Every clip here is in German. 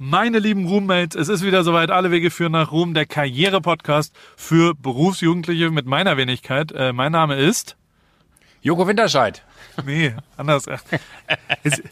Meine lieben Roommates, es ist wieder soweit. Alle Wege führen nach Ruhm, der Karriere-Podcast für Berufsjugendliche mit meiner Wenigkeit. Äh, mein Name ist. Joko Winterscheid. Nee, anders. ist,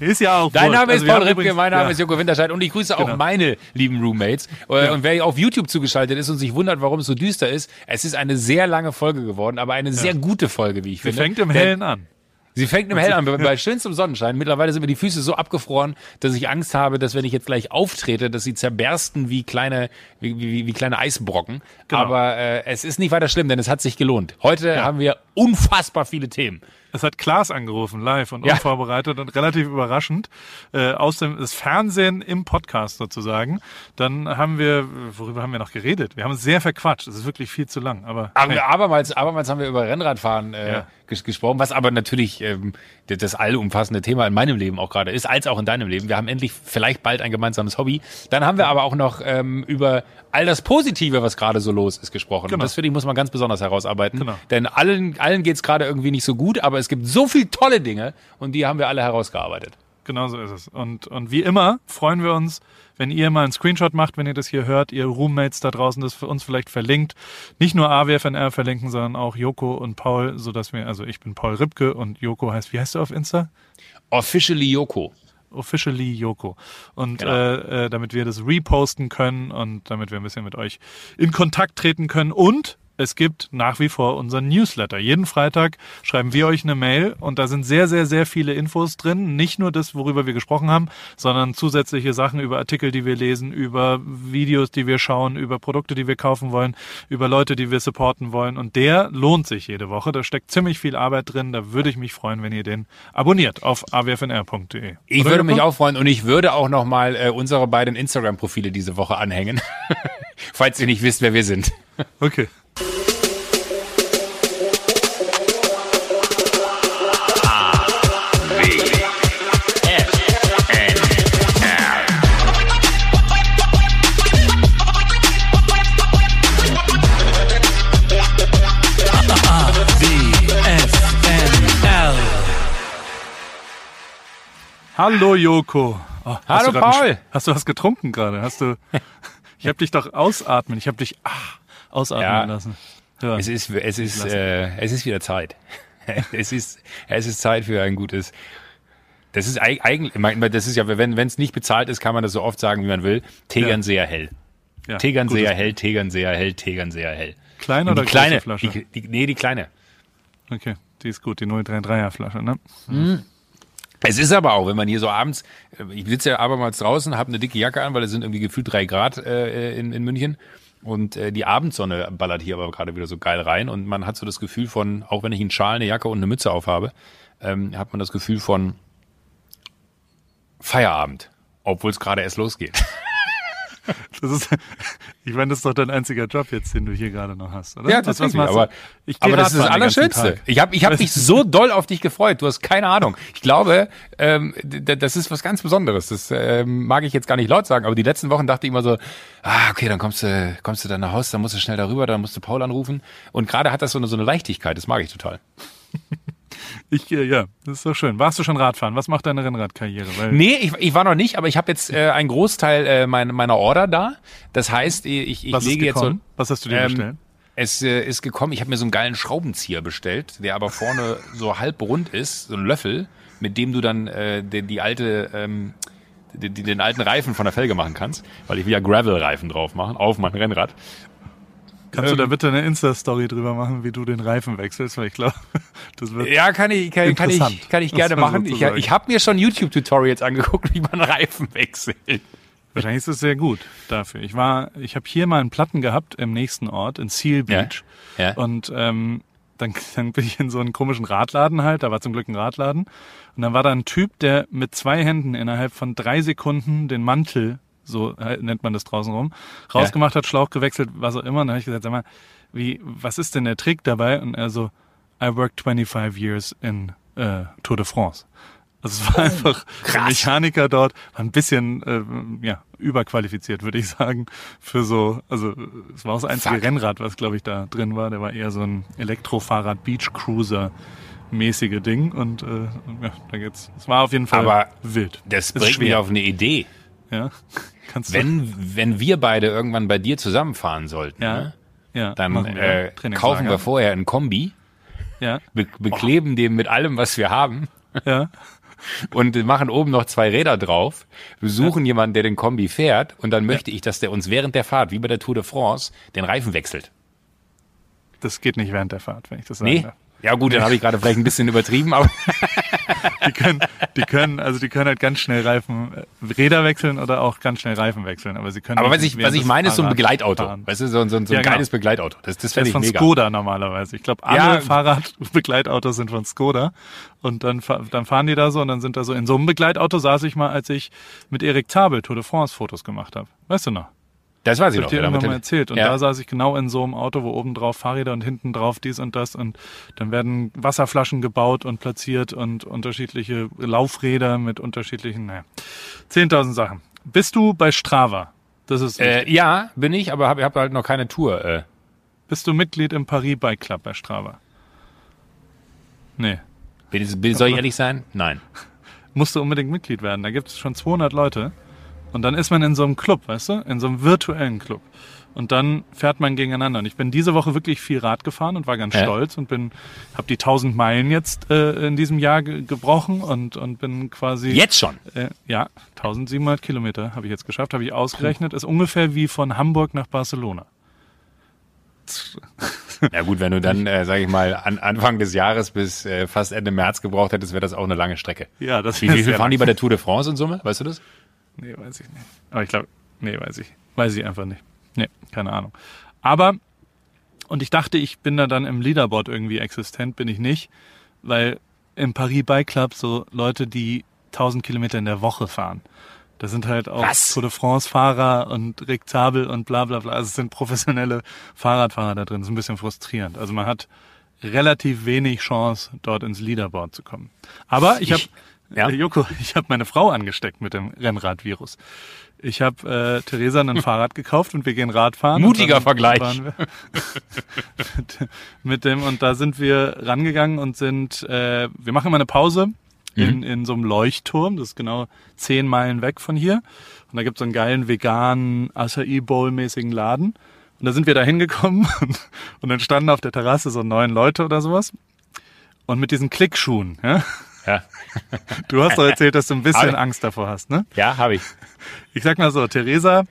ist ja auch. Dein. Name Also ist wir Paul übrigens- mein Name ja. ist Joko Winterscheid und ich grüße Genau. auch meine lieben Roommates. Äh, Ja. Und wer auf YouTube zugeschaltet ist und sich wundert, warum es so düster ist, es ist eine sehr lange Folge geworden, aber eine sehr gute Folge, wie ich Sie finde. fängt im Hellen an. Sie fängt im Hell an, bei, schönstem Sonnenschein. Mittlerweile sind mir die Füße so abgefroren, dass ich Angst habe, dass wenn ich jetzt gleich auftrete, dass sie zerbersten wie kleine, wie, wie, wie kleine Eisbrocken. Genau. Aber äh, es ist nicht weiter schlimm, denn es hat sich gelohnt. Heute haben wir unfassbar viele Themen. Es hat Klaas angerufen, live und Ja. unvorbereitet und relativ überraschend. Äh, aus dem das Fernsehen im Podcast sozusagen. Dann haben wir, worüber haben wir noch geredet? Wir haben uns sehr verquatscht. Es ist wirklich viel zu lang. Aber Aber abermals, abermals haben wir über Rennradfahren äh, Ja. ges gesprochen, was aber natürlich ähm, das- allumfassende Thema in meinem Leben auch gerade ist, als auch in deinem Leben. Wir haben endlich vielleicht bald ein gemeinsames Hobby. Dann haben wir aber auch noch ähm, über all das Positive, was gerade so los ist, gesprochen. Genau. Und das finde ich, muss man ganz besonders herausarbeiten. Genau. Denn allen, allen geht's gerade irgendwie nicht so gut, aber es gibt so viele tolle Dinge und die haben wir alle herausgearbeitet. Genau so ist es. Und, und wie immer freuen wir uns, wenn ihr mal einen Screenshot macht, wenn ihr das hier hört, ihr Roommates da draußen das für uns vielleicht verlinkt. Nicht nur AWFNR verlinken, sondern auch Joko und Paul, sodass wir, also ich bin Paul Ripke und Joko heißt, wie heißt du auf Insta? Officially Yoko. Officially Joko. Und Genau. äh, äh, damit wir das reposten können und damit wir ein bisschen mit euch in Kontakt treten können. Und es gibt nach wie vor unseren Newsletter. Jeden Freitag schreiben wir euch eine Mail und da sind sehr, sehr, sehr viele Infos drin. Nicht nur das, worüber wir gesprochen haben, sondern zusätzliche Sachen über Artikel, die wir lesen, über Videos, die wir schauen, über Produkte, die wir kaufen wollen, über Leute, die wir supporten wollen. Und der lohnt sich jede Woche. Da steckt ziemlich viel Arbeit drin. Da würde ich mich freuen, wenn ihr den abonniert auf awfnr.de. Ich würde mich auch freuen und ich würde auch noch mal äh, unsere beiden Instagram-Profile diese Woche anhängen, falls ihr nicht wisst, wer wir sind. Okay. Hallo Joko. Oh, Hallo, Paul. Hast du was getrunken gerade? Hast du? Ich habe dich doch ausatmen. Ich habe dich ah, ausatmen Ja. lassen. Ja. Es ist, es ist, äh, es ist wieder Zeit. es ist, es ist Zeit für ein gutes. Das ist eig- eigentlich, das ist ja, wenn wenn es nicht bezahlt ist, kann man das so oft sagen, wie man will. Tegernseer hell. ja, Tegernseer hell, Tegernseer hell, Tegernseer hell. Kleine oder die kleine, Flasche? Die, die, nee, die kleine. Okay, die ist gut, die 033er Flasche, ne? Es ist aber auch, wenn man hier so abends, äh, ich sitze ja abermals draußen, habe eine dicke Jacke an, weil es sind irgendwie gefühlt drei Grad äh, in, in München. Und äh, die Abendsonne ballert hier aber gerade wieder so geil rein. Und man hat so das Gefühl von, auch wenn ich einen Schal, eine Jacke und eine Mütze aufhabe, ähm, hat man das Gefühl von Feierabend. Obwohl es gerade erst losgeht. Das ist, ich meine, das ist doch dein einziger Job jetzt, den du hier gerade noch hast, oder? Ja, Was- was du? Aber, ich aber das ist das Allerschönste. Ich habe ich hab mich so doll auf dich gefreut. Du hast keine Ahnung. Ich glaube, ähm, das ist was ganz Besonderes. Das ähm, mag ich jetzt gar nicht laut sagen, aber die letzten Wochen dachte ich immer so, ah, okay, dann kommst du, kommst du dann nach Haus, dann musst du schnell darüber, dann musst du Paul anrufen. Und gerade hat das so eine, so eine Leichtigkeit. Das mag ich total. Ich, äh, ja, das ist doch schön. Warst du schon Radfahren? Was macht deine Rennradkarriere? Weil, Nee, ich, ich war noch nicht, aber ich habe jetzt äh, einen Großteil äh, meiner, meiner Order da. Das heißt, ich, ich was lege jetzt so. Was hast du dir Ähm, bestellt? Es äh, ist gekommen, ich habe mir so einen geilen Schraubenzieher bestellt, der aber vorne so halb rund ist, so ein Löffel, mit dem du dann äh, die, die alte, ähm, die, den alten Reifen von der Felge machen kannst, weil ich will ja Gravel-Reifen drauf machen, auf mein Rennrad. Kannst du da ähm, bitte eine Insta-Story drüber machen, wie du den Reifen wechselst? Weil ich glaube, das wird. Ja, kann ich, kann, kann ich, kann ich gerne machen. Ich, ich habe mir schon YouTube-Tutorials angeguckt, wie man Reifen wechselt. Wahrscheinlich ist es sehr gut dafür. Ich war, ich habe hier mal einen Platten gehabt im nächsten Ort, in Seal Ja, Beach. ja. Und ähm, dann, dann bin ich in so einen komischen Radladen halt, da war zum Glück ein Radladen. Und dann war da ein Typ, der mit zwei Händen innerhalb von drei Sekunden den Mantel, so halt nennt man das draußen rum, rausgemacht hat, Schlauch gewechselt, was auch immer. Und dann habe ich gesagt, sag mal, wie, was ist denn der Trick dabei? Und er so, I worked 25 years in äh, Tour de France. Also es war einfach der krass. Mechaniker dort, war ein bisschen äh, ja, überqualifiziert, würde ich sagen, für so, also es war auch das einzige Fuck. Rennrad, was glaube ich da drin war. Der war eher so ein Elektrofahrrad Beach Cruiser mäßige Ding und äh, ja, da geht's. Es war auf jeden Fall Aber wild. Das bringt mich auf eine Idee. Ja. Kannst du, Wenn, wenn wir beide irgendwann bei dir zusammenfahren sollten, ja, ne, ja, dann wir. äh, kaufen wir vorher ein Kombi, Ja, be bekleben den mit allem, was wir haben ja. und machen oben noch zwei Räder drauf, besuchen jemanden, der den Kombi fährt und dann möchte ich, dass der uns während der Fahrt, wie bei der Tour de France, den Reifen wechselt. Das geht nicht während der Fahrt, wenn ich das sagen Nee? darf. Ja gut, dann habe ich gerade vielleicht ein bisschen übertrieben, aber Die können, die können, also die können halt ganz schnell Reifen, äh, Räder wechseln oder auch ganz schnell Reifen wechseln, aber sie können. aber was ich, was ich meine, ist so ein Begleitauto. fahren. Weißt du, so, ein- so, ein- so ein Ja, genau. kleines Begleitauto. Das, das Das fände ist ich von mega. Skoda normalerweise. Ich glaube, alle Ja. Fahrradbegleitautos sind von Skoda. Und dann, dann fahren die da so und dann sind da so, in so einem Begleitauto saß ich mal, als ich mit Erik Zabel Tour de France Fotos gemacht habe. Weißt du noch? Das weiß ich Ich noch. hab dir irgendwann mal erzählt. Und ja. da saß ich genau in so einem Auto, wo oben drauf Fahrräder und hinten drauf dies und das. Und dann werden Wasserflaschen gebaut und platziert und unterschiedliche Laufräder mit unterschiedlichen, naja, 10.000 Sachen. Bist du bei Strava? Das ist, Äh, ja, bin ich, aber habe hab halt noch keine Tour. Äh. bist du Mitglied im Paris Bike Club bei Strava? Nee. Bin, ich- bin, soll ich ehrlich sein? Nein. musst du unbedingt Mitglied werden. Da gibt es schon 200 Leute. Und dann ist man in so einem Club, weißt du? In so einem virtuellen Club. Und dann fährt man gegeneinander. Und ich bin diese Woche wirklich viel Rad gefahren und war ganz Ja. stolz und bin, habe die 1000 Meilen jetzt äh, in diesem Jahr ge gebrochen und und bin quasi Jetzt schon. äh, ja 1700 Kilometer habe ich jetzt geschafft, habe ich ausgerechnet. Ist ungefähr wie von Hamburg nach Barcelona. Ja gut, wenn du dann, äh, sage ich mal, an Anfang des Jahres bis äh, fast Ende März gebraucht hättest, wäre das auch eine lange Strecke. Ja, das Wie, wie viel fahren die bei der Tour de France in Summe? Weißt du das? Nee, weiß ich nicht. Aber ich glaube, nee, weiß ich. Weiß ich einfach nicht. Nee, keine Ahnung. Aber, und ich dachte, ich bin da dann im Leaderboard irgendwie existent, bin ich nicht, weil im Paris Bike Club so Leute, die 1000 Kilometer in der Woche fahren. Das sind halt auch Was? Tour de France Fahrer und Rick Zabel und bla bla bla. Also es sind professionelle Fahrradfahrer da drin. Das ist ein bisschen frustrierend. Also man hat relativ wenig Chance, dort ins Leaderboard zu kommen. Aber ich, Ich- habe, ja. äh, Joko, ich habe meine Frau angesteckt mit dem Rennradvirus. Ich habe äh, Theresa ein Fahrrad gekauft und wir gehen Radfahren. Mutiger Vergleich. mit, mit dem und da sind wir rangegangen und sind, äh, wir machen immer eine Pause Mhm. in, in so einem Leuchtturm. Das ist genau zehn Meilen weg von hier. Und da gibt es so einen geilen veganen Acai Bowl mäßigen Laden. Und da sind wir da hingekommen und, und dann standen auf der Terrasse so neun Leute oder sowas. Und mit diesen Klickschuhen, ja. Ja, Du hast doch erzählt, dass du ein bisschen Aber- Angst davor hast, ne? ja habe ich. Ich sag mal so, Theresa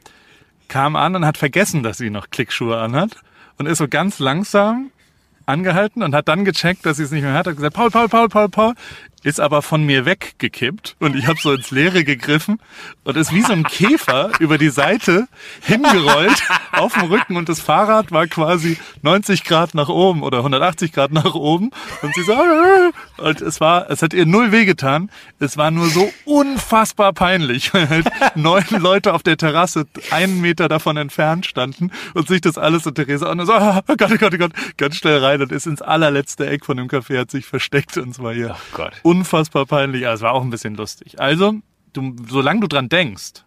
kam an und hat vergessen, dass sie noch Klickschuhe anhat und ist so ganz langsam angehalten und hat dann gecheckt, dass sie es nicht mehr hat, hat gesagt, Paul, Paul, Paul, Paul, Paul, ist aber von mir weggekippt und ich habe so ins Leere gegriffen und ist wie so ein Käfer über die Seite hingerollt auf dem Rücken und das Fahrrad war quasi 90 Grad nach oben oder 180 Grad nach oben und sie so und es war, es hat ihr null wehgetan, es war nur so unfassbar peinlich, weil halt neun Leute auf der Terrasse einen Meter davon entfernt standen und sich das alles und Theresa nur so, oh Gott, oh Gott, oh Gott, ganz schnell rein und ist ins allerletzte Eck von dem Café, hat sich versteckt und zwar hier Oh Gott. Unfassbar peinlich. Ja, es war auch ein bisschen lustig. Also, du, solange du dran denkst,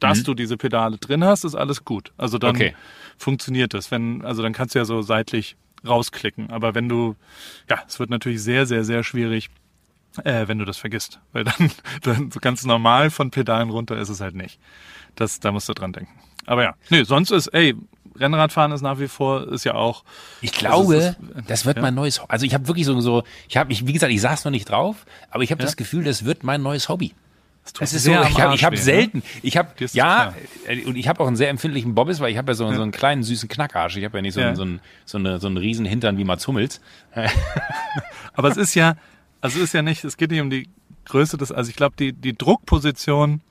dass du diese Pedale drin hast, ist alles gut. Also dann Okay. funktioniert das. Wenn, also dann kannst du ja so seitlich rausklicken. Aber wenn du, ja, es wird natürlich sehr, sehr, sehr schwierig, äh, wenn du das vergisst. Weil dann, dann so ganz normal von Pedalen runter ist es halt nicht. Das, da musst du dran denken. Aber ja, nee, sonst ist, ey, Rennradfahren ist nach wie vor, ist ja auch. Ich glaube, Also es das wird mein neues. Also ich habe wirklich so so. Ich habe, ich, wie gesagt, ich saß noch nicht drauf, aber ich habe das Gefühl, das wird mein neues Hobby. Tut Es ist so, ich habe hab weh, ne? selten, ich habe ist das ja, klar. äh, und ich habe auch einen sehr empfindlichen Bobbis, weil ich habe ja so, so einen kleinen süßen Knackarsch. Ich habe ja nicht so, Ja. einen, so, einen, so, eine, so einen riesen Hintern wie Mats Hummels. Aber es ist ja, also es ist ja nicht, es geht nicht um die Größe des, also ich glaube, die, die Druckposition,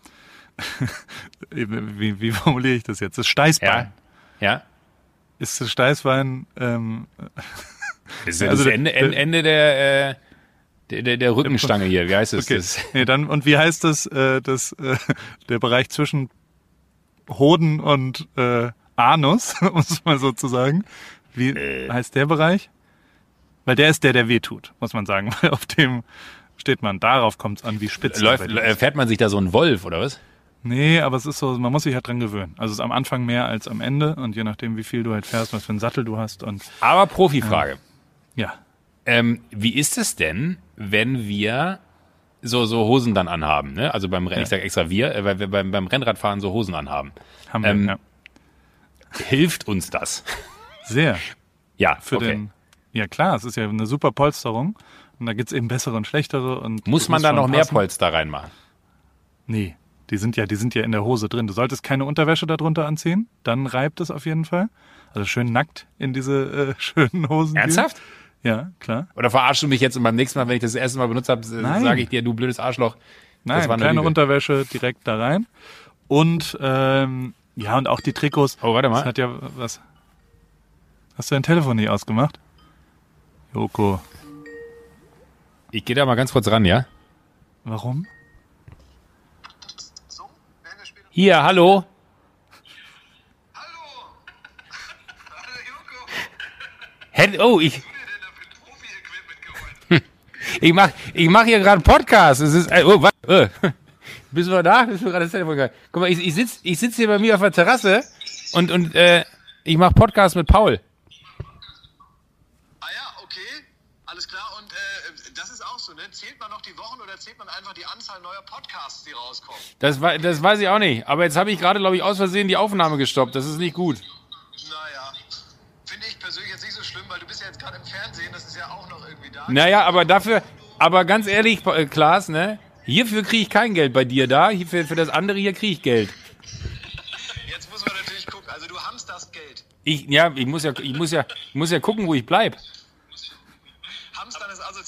wie, wie formuliere ich das jetzt? Das Steißbein. Ja, ja. Ist das Steißbein, ähm, Das ist ja Also das der- Ende, Ende, Ende der, äh, der, der, der Rückenstange hier. Wie heißt es? okay. Das? Nee, dann, und wie heißt das, äh, das, äh, der Bereich zwischen Hoden und äh, Anus, um es mal so zu sagen. Wie Äh. heißt der Bereich? Weil der ist der, der weh tut, muss man sagen. Weil auf dem steht man, darauf kommt es an, wie spitz der Läuft, äh, fährt man sich da so einen Wolf oder was? Nee, aber es ist so, man muss sich halt dran gewöhnen. Also es ist am Anfang mehr als am Ende und je nachdem, wie viel du halt fährst, was für einen Sattel du hast und Aber Profifrage. ja. Ähm, wie ist es denn, wenn wir so, so Hosen dann anhaben, ne? Also beim, Renn- Ja. ich sag extra wir, äh, weil wir beim, beim Rennradfahren so Hosen anhaben. Haben wir, Ähm, ja. Hilft uns das? Sehr. Ja, Für okay. den. Ja klar, es ist ja eine super Polsterung. Und da gibt's eben bessere und schlechtere. Und Muss man da noch mehr passen. Polster reinmachen? Nee, die sind ja, die sind ja in der Hose drin. Du solltest keine Unterwäsche darunter anziehen, dann reibt es auf jeden Fall. Also schön nackt in diese äh, schönen Hosen. Ernsthaft? Ja, klar. Oder verarschst du mich jetzt und beim nächsten Mal, wenn ich das, erste Mal benutzt habe, Nein. sage ich dir, du blödes Arschloch. Nein, das war eine keine Lüge. Unterwäsche direkt da rein. Und ähm, ja, und auch die Trikots. Oh, warte mal. Das hat ja was. Hast du dein Telefon nicht ausgemacht? Joko, Ich gehe da mal ganz kurz ran, ja? warum? Hier, hallo. Hallo! Hallo Joko! Oh, ich, ich mach, ich mach hier gerade Podcast. Es ist, äh, oh, was? Äh. Bist du da? Bist du gerade das Telefon gegangen? Guck mal, ich, ich sitz, ich sitz hier bei mir auf der Terrasse und, und, äh, ich mach Podcast mit Paul. Ah ja, okay. Alles klar. Und äh, das ist auch so, ne? Zählt man noch die Wochen oder zählt man einfach die Anzahl neuer Podcasts, die rauskommen? Das, das weiß ich auch nicht. Aber jetzt habe ich gerade, glaube ich, aus Versehen die Aufnahme gestoppt. Das ist nicht gut. Naja. Finde ich persönlich jetzt nicht so schlimm, weil du bist ja jetzt gerade im Fernsehen, das ist ja auch noch irgendwie da. Naja, aber dafür, aber ganz ehrlich, äh, Klaas, ne? Hierfür kriege ich kein Geld bei dir da. Hier für, das andere hier kriege ich Geld. Jetzt muss man natürlich gucken. Also du hamsterst Geld. Ich, ja, ich muss ja, ich muss ja, ich muss ja gucken, wo ich bleib.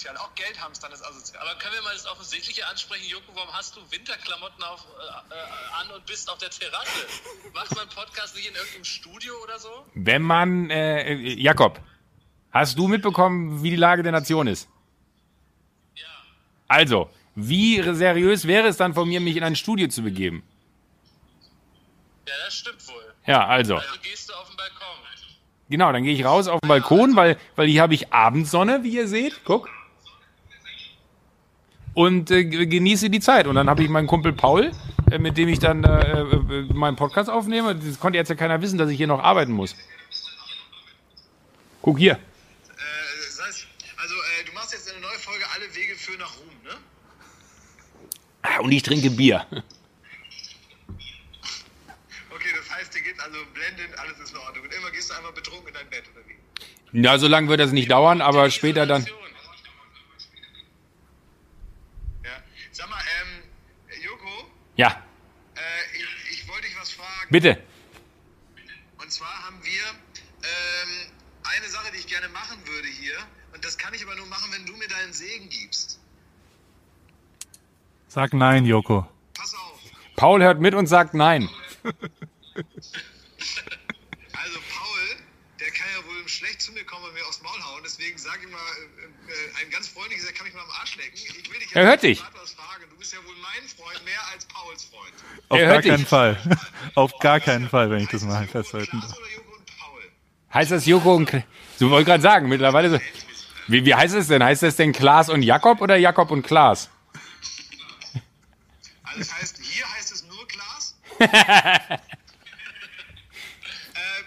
Asozial. Auch Geld hamstern ist asozial. Aber können wir mal das Offensichtliche ansprechen, Joko, warum hast du Winterklamotten auf, äh, äh, an und bist auf der Terrasse? Macht man Podcast nicht in irgendeinem Studio oder so? Wenn man, äh, äh, Jakob, hast du mitbekommen, wie die Lage der Nation ist? Ja. Also, wie seriös wäre es dann von mir, mich in ein Studio zu begeben? Ja, das stimmt wohl. Ja, also, Also gehst du auf den Balkon. genau, dann gehe ich raus auf den Balkon, weil, weil hier habe ich Abendsonne, wie ihr seht. Guck. Und äh, genieße die Zeit. Und dann habe ich meinen Kumpel Paul, äh, mit dem ich dann äh, äh, meinen Podcast aufnehme. Das konnte jetzt ja keiner wissen, dass ich hier noch arbeiten muss. Guck hier. Äh, das heißt, also äh, du machst jetzt eine neue Folge Alle Wege führen nach Ruhm, ne? Ah, Und ich trinke Bier. Okay, das heißt, dir geht also blendend, alles ist in Ordnung. Und immer gehst du einfach betrunken in dein Bett, oder wie? Ja, so lange wird das nicht dauern, aber später dann. Isolation. Ja. Sag mal, ähm, Joko, Ja, äh, ich, ich wollte dich was fragen. bitte. Und zwar haben wir ähm, eine Sache, die ich gerne machen würde hier. Und das kann ich aber nur machen, wenn du mir deinen Segen gibst. Sag nein, Joko. Pass auf. Paul hört mit und sagt nein. Also Paul, der kann ja wohl schlecht zu mir kommen und mir aufs Maul hauen. Deswegen sage ich mal, äh, äh, ein ganz freundliches, er kann mich mal am Arsch lecken. Ich will dich jetzt Er hört dich. privat Auf Er gar hört dich. keinen Fall. Auf gar keinen Fall, wenn ich das mal festhalten Klaas darf. oder Joko und Paul? Heißt das Joko und Kla- So wollte gerade sagen, mittlerweile so. Wie, wie heißt es denn? Heißt das denn Klaas und Jakob oder Jakob und Klaas? Also das heißt, hier heißt es nur Klaas. äh,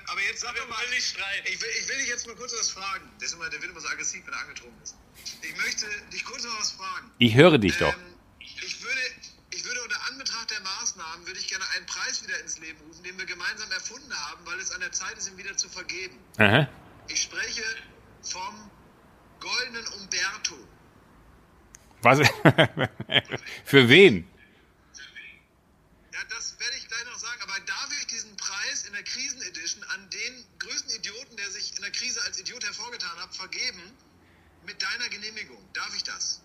aber jetzt sag doch mal, streiten. ich will, ich will dich jetzt mal kurz was fragen. Der, ist immer, der wird immer so aggressiv, wenn er angetrunken ist. Ich möchte dich kurz mal was fragen. Ich höre dich doch. Ähm, ich, würde, ich würde Anbetracht der Maßnahmen, würde ich gerne einen Preis wieder ins Leben rufen, den wir gemeinsam erfunden haben, weil es an der Zeit ist, ihn wieder zu vergeben. Aha. Ich spreche vom goldenen Umberto. Was? Für wen? Ja, das werde ich gleich noch sagen, aber darf ich diesen Preis in der Krisen-Edition an den größten Idioten, der sich in der Krise als Idiot hervorgetan hat, vergeben? Mit deiner Genehmigung. Darf ich das?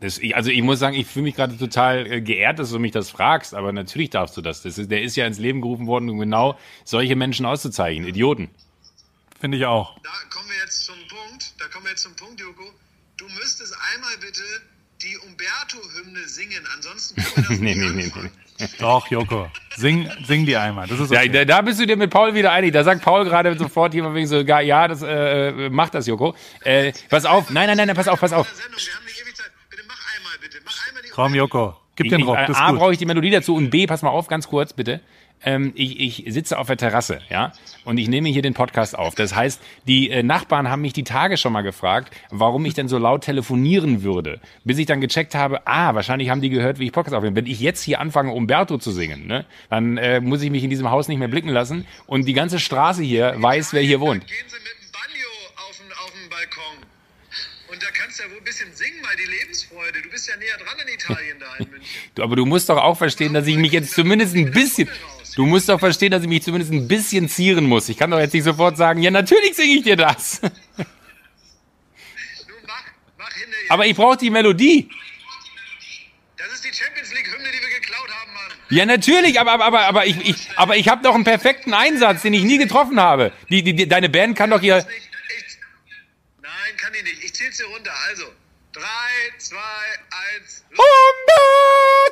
Das, ich, also ich muss sagen, ich fühle mich gerade total äh, geehrt, dass du mich das fragst, aber natürlich darfst du das. das ist, der ist ja ins Leben gerufen worden, um genau solche Menschen auszuzeichnen. Idioten. Finde ich auch. Da kommen wir jetzt zum Punkt. Da kommen wir jetzt zum Punkt, Joko. Du müsstest einmal bitte die Umberto-Hymne singen. Ansonsten können wir das Nee, nicht nee, nee, anfangen. Doch, Joko. Sing, sing die einmal. Das ist Ja, okay. da, da bist du dir mit Paul wieder einig. Da sagt Paul gerade sofort hier wegen so, ja, ja, das äh, macht das, Joko. Äh, pass auf, nein, nein, nein, pass auf, pass auf. Wir haben nicht ewig Zeit. Bitte mach einmal, bitte. Mach einmal die Komm, Joko. Gib den ich, Rock, das ist A, brauche ich die Melodie dazu und B, pass mal auf, ganz kurz bitte. Ähm, ich, ich sitze auf der Terrasse, ja, und ich nehme hier den Podcast auf. Das heißt, die äh, Nachbarn haben mich die Tage schon mal gefragt, warum ich denn so laut telefonieren würde. Bis ich dann gecheckt habe, ah, wahrscheinlich haben die gehört, wie ich Podcast aufnehme. Wenn ich jetzt hier anfange, Umberto zu singen, ne, dann äh, muss ich mich in diesem Haus nicht mehr blicken lassen und die ganze Straße hier weiß, wer hier wohnt. Gehen Sie mit Und da kannst du ja wohl ein bisschen singen, mal die Lebensfreude. Du bist ja näher dran in Italien da in München. Du, aber du musst doch auch verstehen, dass ich mich jetzt zumindest ein bisschen. Du musst doch verstehen, dass ich mich zumindest ein bisschen zieren muss. Ich kann doch jetzt nicht sofort sagen, ja, natürlich singe ich dir das. Aber ich brauche die Melodie. Das ist die Champions League-Hymne, die wir geklaut haben, Mann. Ja, natürlich, aber, aber, aber, aber ich, ich, aber ich habe doch einen perfekten Einsatz, den ich nie getroffen habe. Die, die, die, deine Band kann doch hier. Nein, kann ich nicht. Ich zähl's dir runter. Also, drei, zwei, eins. los.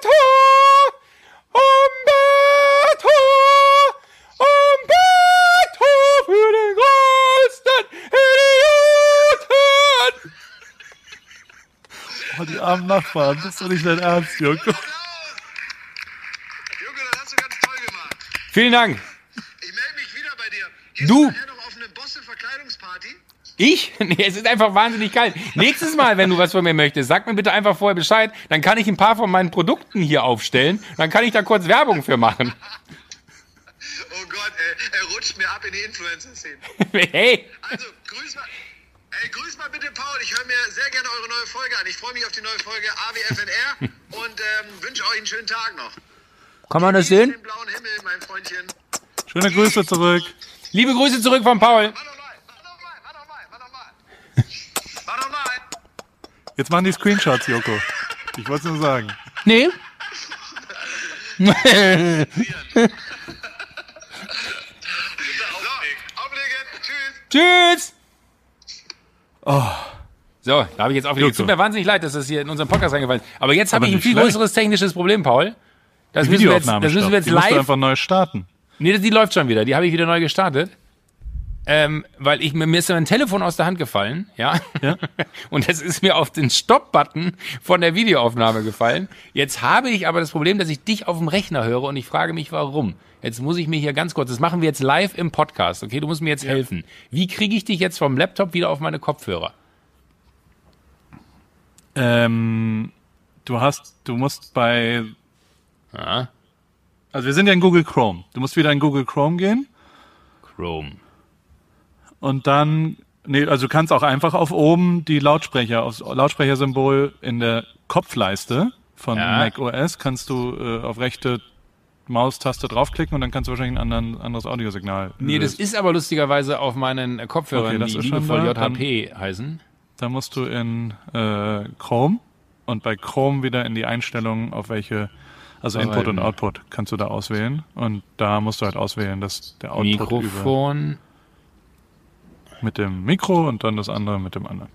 Umberto! Umberto! Umberto für den größten Idioten! Oh, die armen Nachbarn, das ist doch nicht dein Ernst. Applaus! Junge, das hast du ganz toll gemacht. Vielen Dank. Ich melde mich wieder bei dir. Gehst Du- du nachher noch auf eine Bosse-Verkleidungsparty? Ich? Nee, es ist einfach wahnsinnig kalt. Nächstes Mal, wenn du was von mir möchtest, sag mir bitte einfach vorher Bescheid. Dann kann ich ein paar von meinen Produkten hier aufstellen. Dann kann ich da kurz Werbung für machen. Oh Gott, ey, er rutscht mir ab in die Influencer-Szene. Hey, Also, grüß mal. Ey, grüß mal bitte Paul. Ich höre mir sehr gerne eure neue Folge an. Ich freue mich auf die neue Folge AWFNR und ähm, wünsche euch einen schönen Tag noch. kann man das sehen? Den blauen Himmel, mein Freundchen. Schöne Grüße zurück. Liebe Grüße zurück von Paul. Mach nochmal, mach nochmal, mach nochmal, mach nochmal. Mach nochmal. Jetzt machen die Screenshots, Joko. Ich wollte nur sagen. Nee. So, auflegen. Tschüss. Tschüss. So, da habe ich jetzt aufgelegt. Es tut mir wahnsinnig leid, dass das hier in unserem Podcast reingefallen ist. Aber jetzt habe ich ein viel schlecht. größeres technisches Problem, Paul. Das Die müssen wir jetzt, das müssen wir jetzt. Die musst du live einfach neu starten. Nee, die läuft schon wieder. Die habe ich wieder neu gestartet. Ähm, weil ich mir mir ist mein Telefon aus der Hand gefallen, ja. Ja. Und es ist mir auf den Stop-Button von der Videoaufnahme gefallen. Jetzt habe ich aber das Problem, dass ich dich auf dem Rechner höre und ich frage mich, warum. Jetzt muss ich mir hier ganz kurz, das machen wir jetzt live im Podcast, okay? Du musst mir jetzt helfen. Wie kriege ich dich jetzt vom Laptop wieder auf meine Kopfhörer? Ähm, du hast, du musst bei, Ja, also wir sind ja in Google Chrome. Du musst wieder in Google Chrome gehen Chrome. Und dann, nee, also du kannst auch einfach auf oben die Lautsprecher, aufs Lautsprechersymbol in der Kopfleiste von Ja. Mac OS kannst du äh, auf rechte Maustaste draufklicken und dann kannst du wahrscheinlich ein anderen, anderes Audiosignal. Nee, das lösen. ist aber lustigerweise auf meinen Kopfhörern, Okay, das die ist schon liebevoll da. JHP heißen. Da musst du in äh, Chrome und bei Chrome wieder in die Einstellungen, auf welche, also Input und Output kannst du da auswählen. Und da musst du halt auswählen, dass der Output über, Mikrofon. Mit dem Mikro und dann das andere mit dem anderen.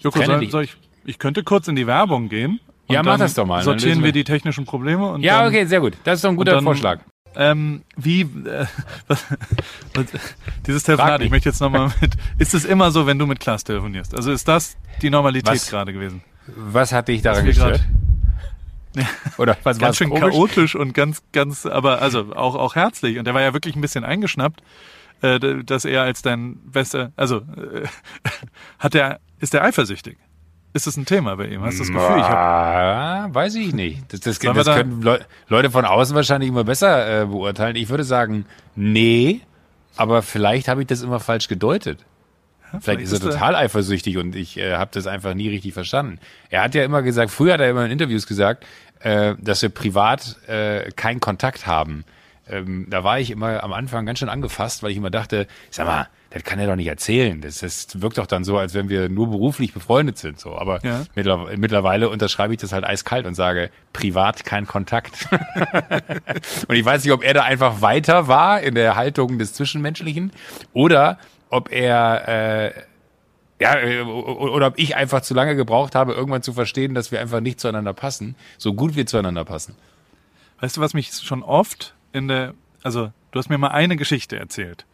Joko, trenne soll, soll ich, ich könnte kurz in die Werbung gehen. und Ja, mach das doch mal, Sortieren wir- die technischen Probleme und Ja, dann, okay, sehr gut. Das ist doch ein guter dann- Vorschlag. Ähm, wie, äh, was, was, dieses Telefonat, ich möchte jetzt nochmal mit, ist es immer so, wenn du mit Klaas telefonierst? Also ist das die Normalität Was? gerade gewesen? Was hat dich daran gestört? grad- Oder was ganz schön komisch? chaotisch und ganz, ganz, aber also auch, auch herzlich. Und der war ja wirklich ein bisschen eingeschnappt, äh, dass er als dein bester, also äh, hat er, ist er eifersüchtig? Ist das ein Thema bei ihm? Hast du das Gefühl? Ich hab, Ah, weiß ich nicht. Das, das, das wir da- können Leu Leute von außen wahrscheinlich immer besser äh, beurteilen. Ich würde sagen, nee, aber vielleicht habe ich das immer falsch gedeutet. Vielleicht ist er er- total eifersüchtig und ich äh, habe das einfach nie richtig verstanden. Er hat ja immer gesagt, früher hat er immer in Interviews gesagt, äh, dass wir privat äh, keinen Kontakt haben. Ähm, da war ich immer am Anfang ganz schön angefasst, weil ich immer dachte, sag mal, das kann er doch nicht erzählen. Das, das wirkt doch dann so, als wenn wir nur beruflich befreundet sind. So, aber Ja. mittler, mittlerweile unterschreibe ich das halt eiskalt und sage, privat kein Kontakt. und ich weiß nicht, ob er da einfach weiter war in der Haltung des Zwischenmenschlichen oder ob er äh, ja, äh, oder ob ich einfach zu lange gebraucht habe, irgendwann zu verstehen, dass wir einfach nicht zueinander passen, so gut wir zueinander passen. weißt du, was mich schon oft in der, also du hast mir mal eine Geschichte erzählt.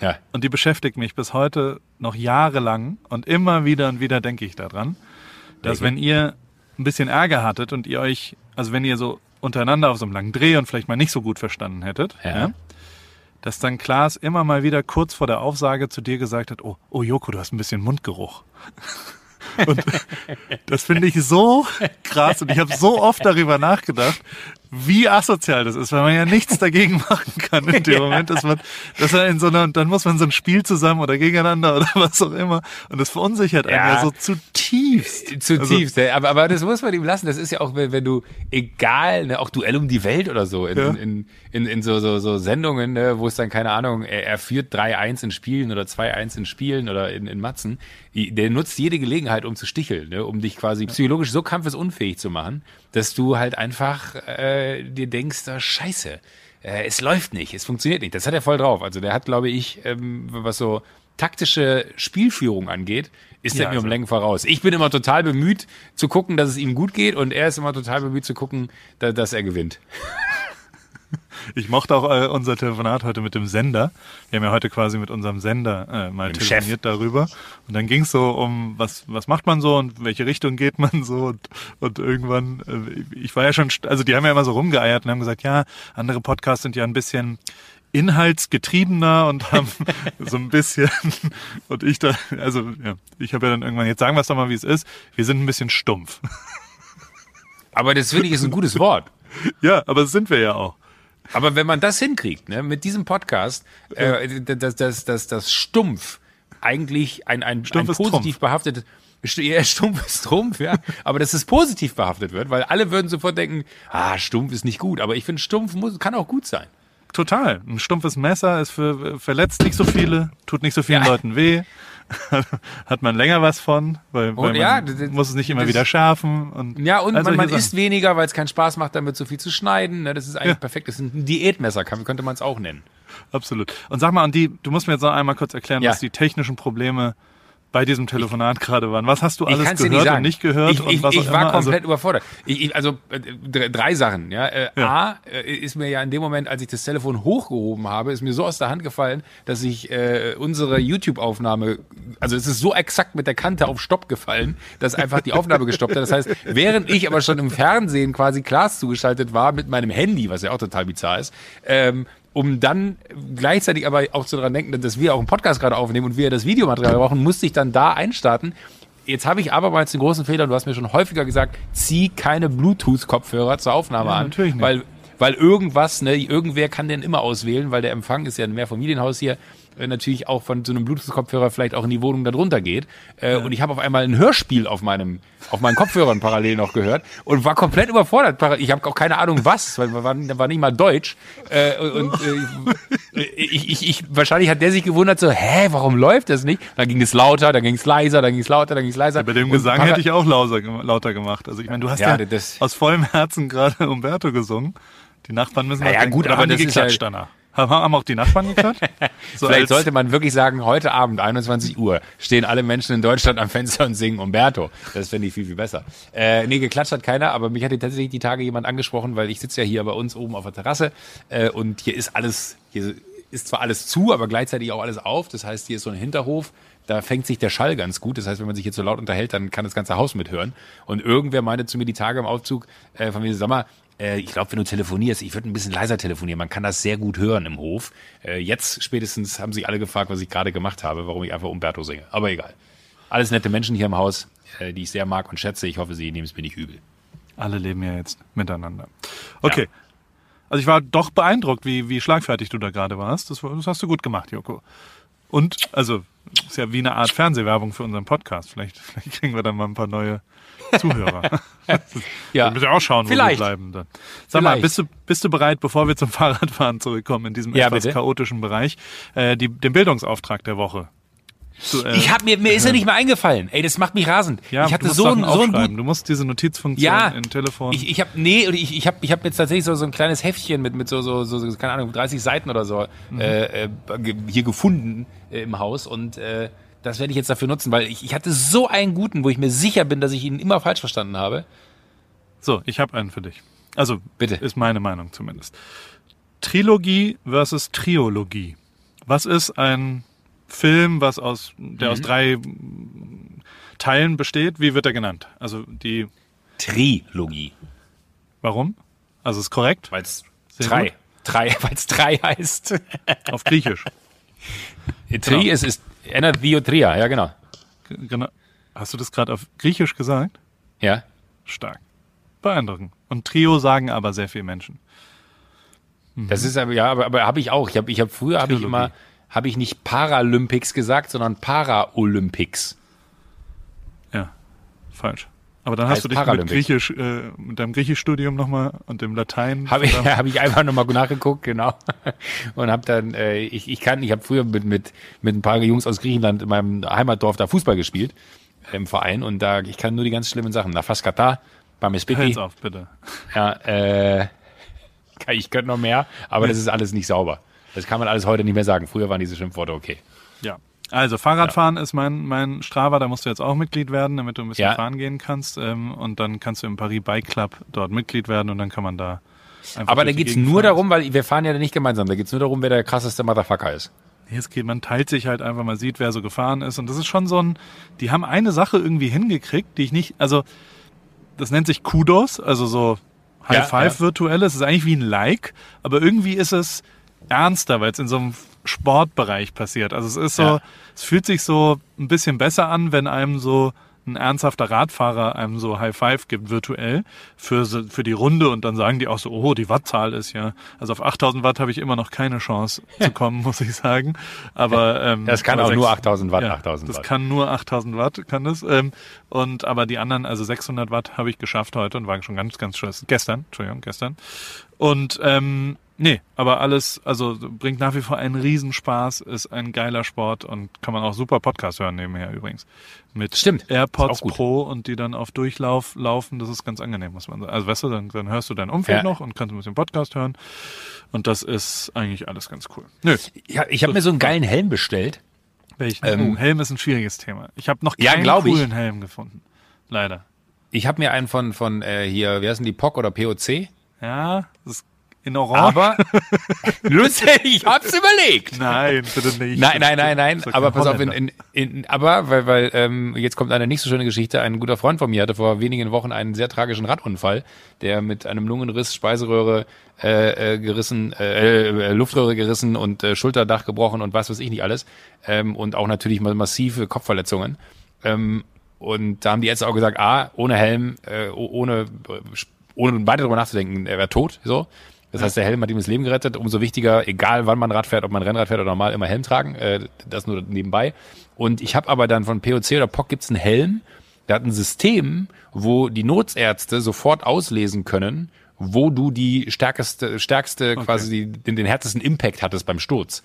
Ja. Und die beschäftigt mich bis heute noch jahrelang und immer wieder und wieder denke ich daran, dass wenn ihr ein bisschen Ärger hattet und ihr euch, also wenn ihr so untereinander auf so einem langen Dreh und vielleicht mal nicht so gut verstanden hättet, Ja. ja. dass dann Klaas immer mal wieder kurz vor der Aufsage zu dir gesagt hat, oh, oh Joko, du hast ein bisschen Mundgeruch. Und das finde ich so krass und ich habe so oft darüber nachgedacht, wie asozial das ist, weil man ja nichts dagegen machen kann in dem Moment, dass man, dass er in so einer, dann muss man so ein Spiel zusammen oder gegeneinander oder was auch immer und das verunsichert einen Ja. ja so zutiefst. Zutiefst, ey. aber, aber das muss man ihm lassen. Das ist ja auch, wenn, wenn du, egal, ne, auch Duell um die Welt oder so, in, Ja. in, in, in so, so, so Sendungen, ne, wo es dann, keine Ahnung, er, er führt 3-1 in Spielen oder 2-1 in Spielen oder in, in Matzen, der nutzt jede Gelegenheit, um zu sticheln, ne, um dich quasi psychologisch so kampfesunfähig zu machen, dass du halt einfach äh, dir denkst, oh, scheiße, äh, es läuft nicht, es funktioniert nicht. Das hat er voll drauf. Also der hat, glaube ich, ähm, was so taktische Spielführung angeht, ist Ja, er mir um also- Längen voraus. Ich bin immer total bemüht zu gucken, dass es ihm gut geht und er ist immer total bemüht zu gucken, da, dass er gewinnt. Ich mochte auch äh, unser Telefonat heute mit dem Sender. Wir haben ja heute quasi mit unserem Sender äh, mal Mit telefoniert darüber. Und dann ging es so um, was, was macht man so und welche Richtung geht man so. Und, und irgendwann, äh, ich war ja schon, also die haben ja immer so rumgeeiert und haben gesagt, ja, andere Podcasts sind ja ein bisschen inhaltsgetriebener und haben so ein bisschen und ich da, also ja, ich habe ja dann irgendwann, jetzt sagen wir es doch mal, wie es ist, wir sind ein bisschen stumpf. Aber das finde ich ist ein gutes Wort. ja, aber das sind wir ja auch. Aber wenn man das hinkriegt, ne, mit diesem Podcast, äh, dass das, das, das Stumpf eigentlich ein, ein, ein positiv behaftetes, ja, stumpf ist Trumpf, ja. Aber dass es positiv behaftet wird, weil alle würden sofort denken, ah, stumpf ist nicht gut. Aber ich finde, stumpf muss, kann auch gut sein. Total. Ein stumpfes Messer ist für, verletzt nicht so viele, tut nicht so vielen Ja. Leuten weh. Hat man länger was von, weil, weil Und ja, man das- muss es nicht immer das- wieder schärfen. Und Ja, und all man, man isst weniger, weil es keinen Spaß macht, damit so viel zu schneiden. Ne, das ist eigentlich Ja. perfekt. Das ist ein Diätmesser, könnte man es auch nennen. Absolut. Und sag mal, und die, du musst mir jetzt noch einmal kurz erklären, Ja. was die technischen Probleme bei diesem Telefonat gerade waren. Was hast du alles gehört nicht und nicht gehört Ich, und ich, was ich auch war immer? komplett also, überfordert. Ich, ich, also äh, drei, drei Sachen. Ja. Äh, Ja. A äh, ist mir ja in dem Moment, als ich das Telefon hochgehoben habe, ist mir so aus der Hand gefallen, dass ich äh, unsere YouTube-Aufnahme, also es ist so exakt mit der Kante auf Stopp gefallen, dass einfach die Aufnahme gestoppt hat. Das heißt, während ich aber schon im Fernsehen quasi Klaas zugeschaltet war mit meinem Handy, was ja auch total bizarr ist, ähm, um dann gleichzeitig aber auch zu daran denken, dass wir auch einen Podcast gerade aufnehmen und wir das Videomaterial brauchen, musste ich dann da einstarten. Jetzt habe ich abermals den großen Fehler, du hast mir schon häufiger gesagt, zieh keine Bluetooth-Kopfhörer zur Aufnahme Ja, an. natürlich nicht. Weil, weil irgendwas, ne, irgendwer kann den immer auswählen, weil der Empfang ist ja ein Mehrfamilienhaus hier, äh, natürlich auch von so einem Bluetooth-Kopfhörer vielleicht auch in die Wohnung darunter geht. Äh, Und ich habe auf einmal ein Hörspiel auf meinem, auf meinen Kopfhörern parallel noch gehört und war komplett überfordert. Ich habe auch keine Ahnung was, weil war, war nicht mal Deutsch. Äh, und äh, ich, ich, ich, wahrscheinlich hat der sich gewundert, so, hä, warum läuft das nicht? Dann ging es lauter, dann ging es leiser, dann ging es lauter, dann ging es leiser. bei dem Und Gesang hätte ich auch lauter, lauter gemacht. Also ich meine, du hast Ja, ja, das- aus vollem Herzen gerade Umberto gesungen. Die Nachbarn müssen Na auch ja, denken, gut, aber die das ist geklatscht ja- danach? Haben, haben auch die Nachbarn geklatscht? So Vielleicht sollte man wirklich sagen, heute Abend, 21 Uhr, stehen alle Menschen in Deutschland am Fenster und singen Umberto. Das fände ich viel, viel besser. Äh, nee, geklatscht hat keiner, aber mich hat hier tatsächlich die Tage jemand angesprochen, weil ich sitze ja hier bei uns oben auf der Terrasse äh, und hier ist alles, hier ist zwar alles zu, aber gleichzeitig auch alles auf. Das heißt, hier ist so ein Hinterhof, da fängt sich der Schall ganz gut. Das heißt, wenn man sich jetzt so laut unterhält, dann kann das ganze Haus mithören. Und irgendwer meinte zu mir die Tage im Aufzug, äh, von mir, sag mal, äh, ich glaube, wenn du telefonierst, ich würde ein bisschen leiser telefonieren. Man kann das sehr gut hören im Hof. Äh, jetzt spätestens haben sich alle gefragt, was ich gerade gemacht habe, warum ich einfach Umberto singe. Aber egal. Alles nette Menschen hier im Haus, äh, die ich sehr mag und schätze. Ich hoffe, sie nehmen es mir nicht übel. Alle leben ja jetzt miteinander. Okay. Also ich war doch beeindruckt, wie, wie schlagfertig du da gerade warst. Das, das hast du gut gemacht, Joko. Und, also, ist ja wie eine Art Fernsehwerbung für unseren Podcast. Vielleicht, vielleicht kriegen wir dann mal ein paar neue Zuhörer. Ja, Wir müssen auch schauen, wo Vielleicht. wir bleiben dann. Sag mal, Vielleicht. bist du, bist du bereit, bevor wir zum Fahrradfahren zurückkommen, in diesem Ja, etwas bitte. chaotischen Bereich, äh, die, den Bildungsauftrag der Woche? Zu, äh, Ich hab mir, mir ist er nicht mehr eingefallen. Ey, das macht mich rasend. ja, ich du hatte musst so einen, so einen guten Du musst diese Notizfunktion Ja, im Telefon. Ich, ich habe nee, ich, ich habe ich hab jetzt tatsächlich so, so ein kleines Heftchen mit mit so so so, keine Ahnung 30 Seiten oder so äh, äh, ge- hier gefunden äh, im Haus und äh, das werde ich jetzt dafür nutzen, weil ich, ich hatte so einen guten, wo ich mir sicher bin, dass ich ihn immer falsch verstanden habe. So, ich habe einen für dich. Also, Bitte. ist meine Meinung zumindest. Trilogie versus Triologie. Was ist ein Film, was aus, der Mhm. aus drei Teilen besteht? Wie wird er genannt? Also die Trilogie. Warum? Also ist korrekt. Weil es drei. gut. Drei, weil es drei heißt. Auf Griechisch. Tri Genau. ist, ist Anatheotria, ja genau. Genau. Hast du das gerade auf Griechisch gesagt? Ja. Stark. Beeindruckend. Und Trio sagen aber sehr viele Menschen. Das ist aber, ja, aber, aber habe ich auch. Ich habe ich hab früher habe ich immer, habe ich nicht Paralympics gesagt, sondern Paraolympics. Ja, falsch. Aber dann hast du dich mit. Griechisch, äh, mit deinem Griechischstudium nochmal und dem Latein. Habe ich, hab ich einfach nochmal nachgeguckt, genau. Und habe dann, äh, ich, ich kann, ich habe früher mit, mit, mit ein paar Jungs aus Griechenland in meinem Heimatdorf da Fußball gespielt im Verein und da, ich kann nur die ganz schlimmen Sachen. Nafaskata, Bamespiki, Hält's auf, bitte. ja, äh, ich könnte noch mehr, aber das ist alles nicht sauber. Das kann man alles heute nicht mehr sagen. Früher waren diese Schimpfworte okay. Ja. Also Fahrradfahren ist mein, mein Strava, da musst du jetzt auch Mitglied werden, damit du ein bisschen Ja. fahren gehen kannst. Ähm, und dann kannst du im Paris Bike Club dort Mitglied werden und dann kann man da einfach Aber da geht's Gegend nur fahren. darum, weil wir fahren ja nicht gemeinsam, da geht's nur darum, wer der krasseste Motherfucker ist. Es geht, man teilt sich halt einfach, man sieht, wer so gefahren ist. Und das ist schon so ein, die haben eine Sache irgendwie hingekriegt, die ich nicht, also das nennt sich Kudos, also so High Ja, Five ja. virtuell. Es ist eigentlich wie ein Like, aber irgendwie ist es ernster, weil es in so einem Sportbereich passiert. Also es ist so, Ja. es fühlt sich so ein bisschen besser an, wenn einem so ein ernsthafter Radfahrer einem so High Five gibt, virtuell, für, für die Runde und dann sagen die auch so, oh, die Wattzahl ist ja, also auf 8000 Watt habe ich immer noch keine Chance zu kommen, muss ich sagen. Aber, ähm, Das kann auch nur sechs- 8000 Watt, ja, 8000 das Watt. kann nur 8000 Watt, kann das. Ähm, und aber die anderen, also 600 Watt habe ich geschafft heute und war schon ganz, ganz schön. Gestern, Entschuldigung, gestern. Und ähm, nee, aber alles, also bringt nach wie vor einen Riesenspaß, ist ein geiler Sport und kann man auch super Podcast hören nebenher übrigens. Mit Stimmt, AirPods. Pro und die dann auf Durchlauf laufen, das ist ganz angenehm, muss man sagen. Also weißt du, dann, dann hörst du dein Umfeld Ja. noch und kannst ein bisschen Podcast hören. Und das ist eigentlich alles ganz cool. Nö, Ja, ich habe mir so einen geilen Helm bestellt. welchen? Ähm, oh, Helm ist ein schwieriges Thema. Ich habe noch Ja, keinen ich. coolen Helm gefunden. Leider. Ich habe mir einen von, von äh, hier, wie heißen die, POC oder POC? Ja, das ist in Orange. Aber, lustig, ich hab's überlegt. nein, bitte nicht. Nein, nein, nein, nein. Aber pass auf, in, in, in, aber weil, weil ähm, jetzt kommt eine nicht so schöne Geschichte. Ein guter Freund von mir hatte vor wenigen Wochen einen sehr tragischen Radunfall, der mit einem Lungenriss, Speiseröhre äh, äh, gerissen, äh, äh, Luftröhre gerissen und äh, Schulterdach gebrochen und was weiß ich nicht alles. Ähm, und auch natürlich mal massive Kopfverletzungen. Ähm, und da haben die Ärzte auch gesagt, ah, ohne Helm, äh, oh- ohne, äh, ohne weiter darüber nachzudenken, er wäre tot. So. Das heißt, der Helm hat ihm das Leben gerettet. Umso wichtiger, egal wann man Rad fährt, ob man Rennrad fährt oder normal, immer Helm tragen. Äh, das nur nebenbei. Und ich habe aber dann von POC oder POC gibt's einen Helm, der hat ein System, wo die Notärzte sofort auslesen können, wo du die stärkste, stärkste quasi die, den, den härtesten Impact hattest beim Sturz.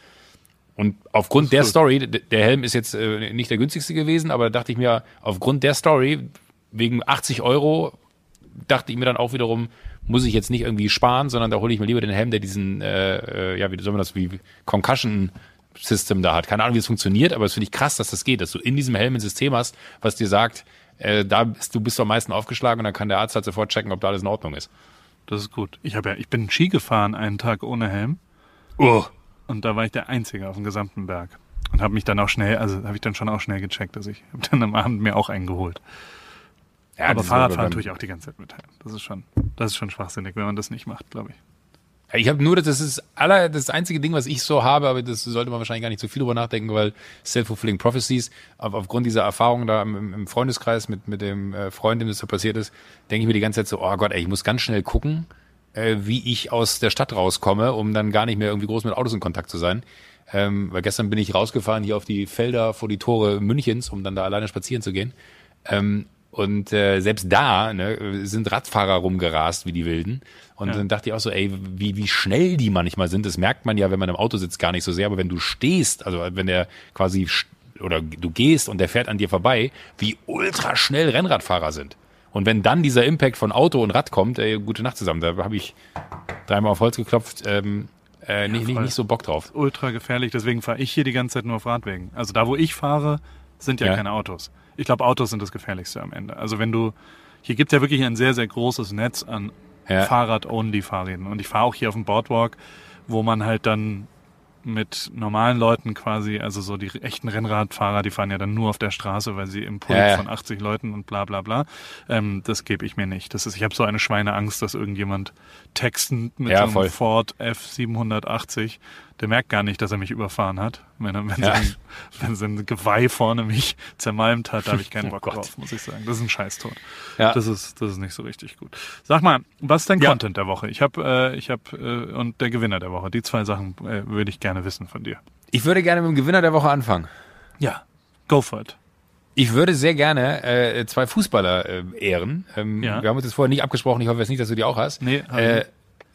Und aufgrund der. Story, der Helm ist jetzt äh, nicht der günstigste gewesen, aber da dachte ich mir, aufgrund der Story, wegen 80 Euro, dachte ich mir dann auch wiederum, muss ich jetzt nicht irgendwie sparen, sondern da hole ich mir lieber den Helm, der diesen, äh, äh, ja, wie soll man das, wie Concussion System da hat. Keine Ahnung, wie es funktioniert, aber es finde ich krass, dass das geht, dass du in diesem Helm ein System hast, was dir sagt, äh, da bist du bist am meisten aufgeschlagen und dann kann der Arzt halt sofort checken, ob da alles in Ordnung ist. Das ist gut. Ich habe ja, ich bin Ski gefahren einen Tag ohne Helm Oh. und da war ich der Einzige auf dem gesamten Berg und habe mich dann auch schnell, also habe ich dann schon auch schnell gecheckt, dass ich habe dann am Abend mir auch einen geholt. Ja, Aber Fahrradfahren tue ich auch die ganze Zeit mit Helm. Das ist schon, das ist schon schwachsinnig, wenn man das nicht macht, glaube ich. Ich habe nur, das ist aller, das einzige Ding, was ich so habe, aber das sollte man wahrscheinlich gar nicht so viel drüber nachdenken, weil Self-Fulfilling Prophecies, auf, aufgrund dieser Erfahrung da im, im Freundeskreis mit, mit dem äh, Freund, dem das so passiert ist, denke ich mir die ganze Zeit so, oh Gott, ey, ich muss ganz schnell gucken, äh, wie ich aus der Stadt rauskomme, um dann gar nicht mehr irgendwie groß mit Autos in Kontakt zu sein. Ähm, weil gestern bin ich rausgefahren hier auf die Felder vor die Tore Münchens, um dann da alleine spazieren zu gehen. Ähm, und äh, selbst da ne, sind Radfahrer rumgerast wie die Wilden. Und Ja. dann dachte ich auch so, ey, wie, wie schnell die manchmal sind. Das merkt man ja, wenn man im Auto sitzt, gar nicht so sehr. Aber wenn du stehst, also wenn der quasi oder du gehst und der fährt an dir vorbei, wie ultra schnell Rennradfahrer sind. Und wenn dann dieser Impact von Auto und Rad kommt, ey, gute Nacht zusammen. Da habe ich dreimal auf Holz geklopft. Ähm, äh, nicht, nicht, voll. nicht so Bock drauf. Ultra gefährlich, deswegen fahre ich hier die ganze Zeit nur auf Radwegen. Also da, wo ich fahre, sind ja, Ja. keine Autos. Ich glaube, Autos sind das Gefährlichste am Ende. Also wenn du, hier gibt ja wirklich ein sehr, sehr großes Netz an Ja. Fahrrad-Only-Fahrrädern. Und ich fahre auch hier auf dem Boardwalk, wo man halt dann mit normalen Leuten quasi, also so die echten Rennradfahrer, die fahren ja dann nur auf der Straße, weil sie im Pulk Ja, ja. von 80 Leuten und bla bla bla. Ähm, das gebe ich mir nicht. Das ist, ich habe so eine Schweineangst, dass irgendjemand textend mit Ja, so einem voll. Ford F780, der merkt gar nicht, dass er mich überfahren hat. Wenn, er, wenn, Ja. sein, wenn sein Geweih vorne mich zermalmt hat, da habe ich keinen Oh Bock Gott. drauf, muss ich sagen. Das ist ein Scheißtod. Ja. Das ist, das ist nicht so richtig gut. Sag mal, was ist dein Ja. Content der Woche? Ich habe, äh, ich habe äh, und der Gewinner der Woche. Die zwei Sachen äh, würde ich gerne wissen von dir. Ich würde gerne mit dem Gewinner der Woche anfangen. Ja, go for it. Ich würde sehr gerne äh, zwei Fußballer äh, ehren. Ähm, Ja. Wir haben uns das vorher nicht abgesprochen. Ich hoffe jetzt nicht, dass du die auch hast. Nee, hab äh,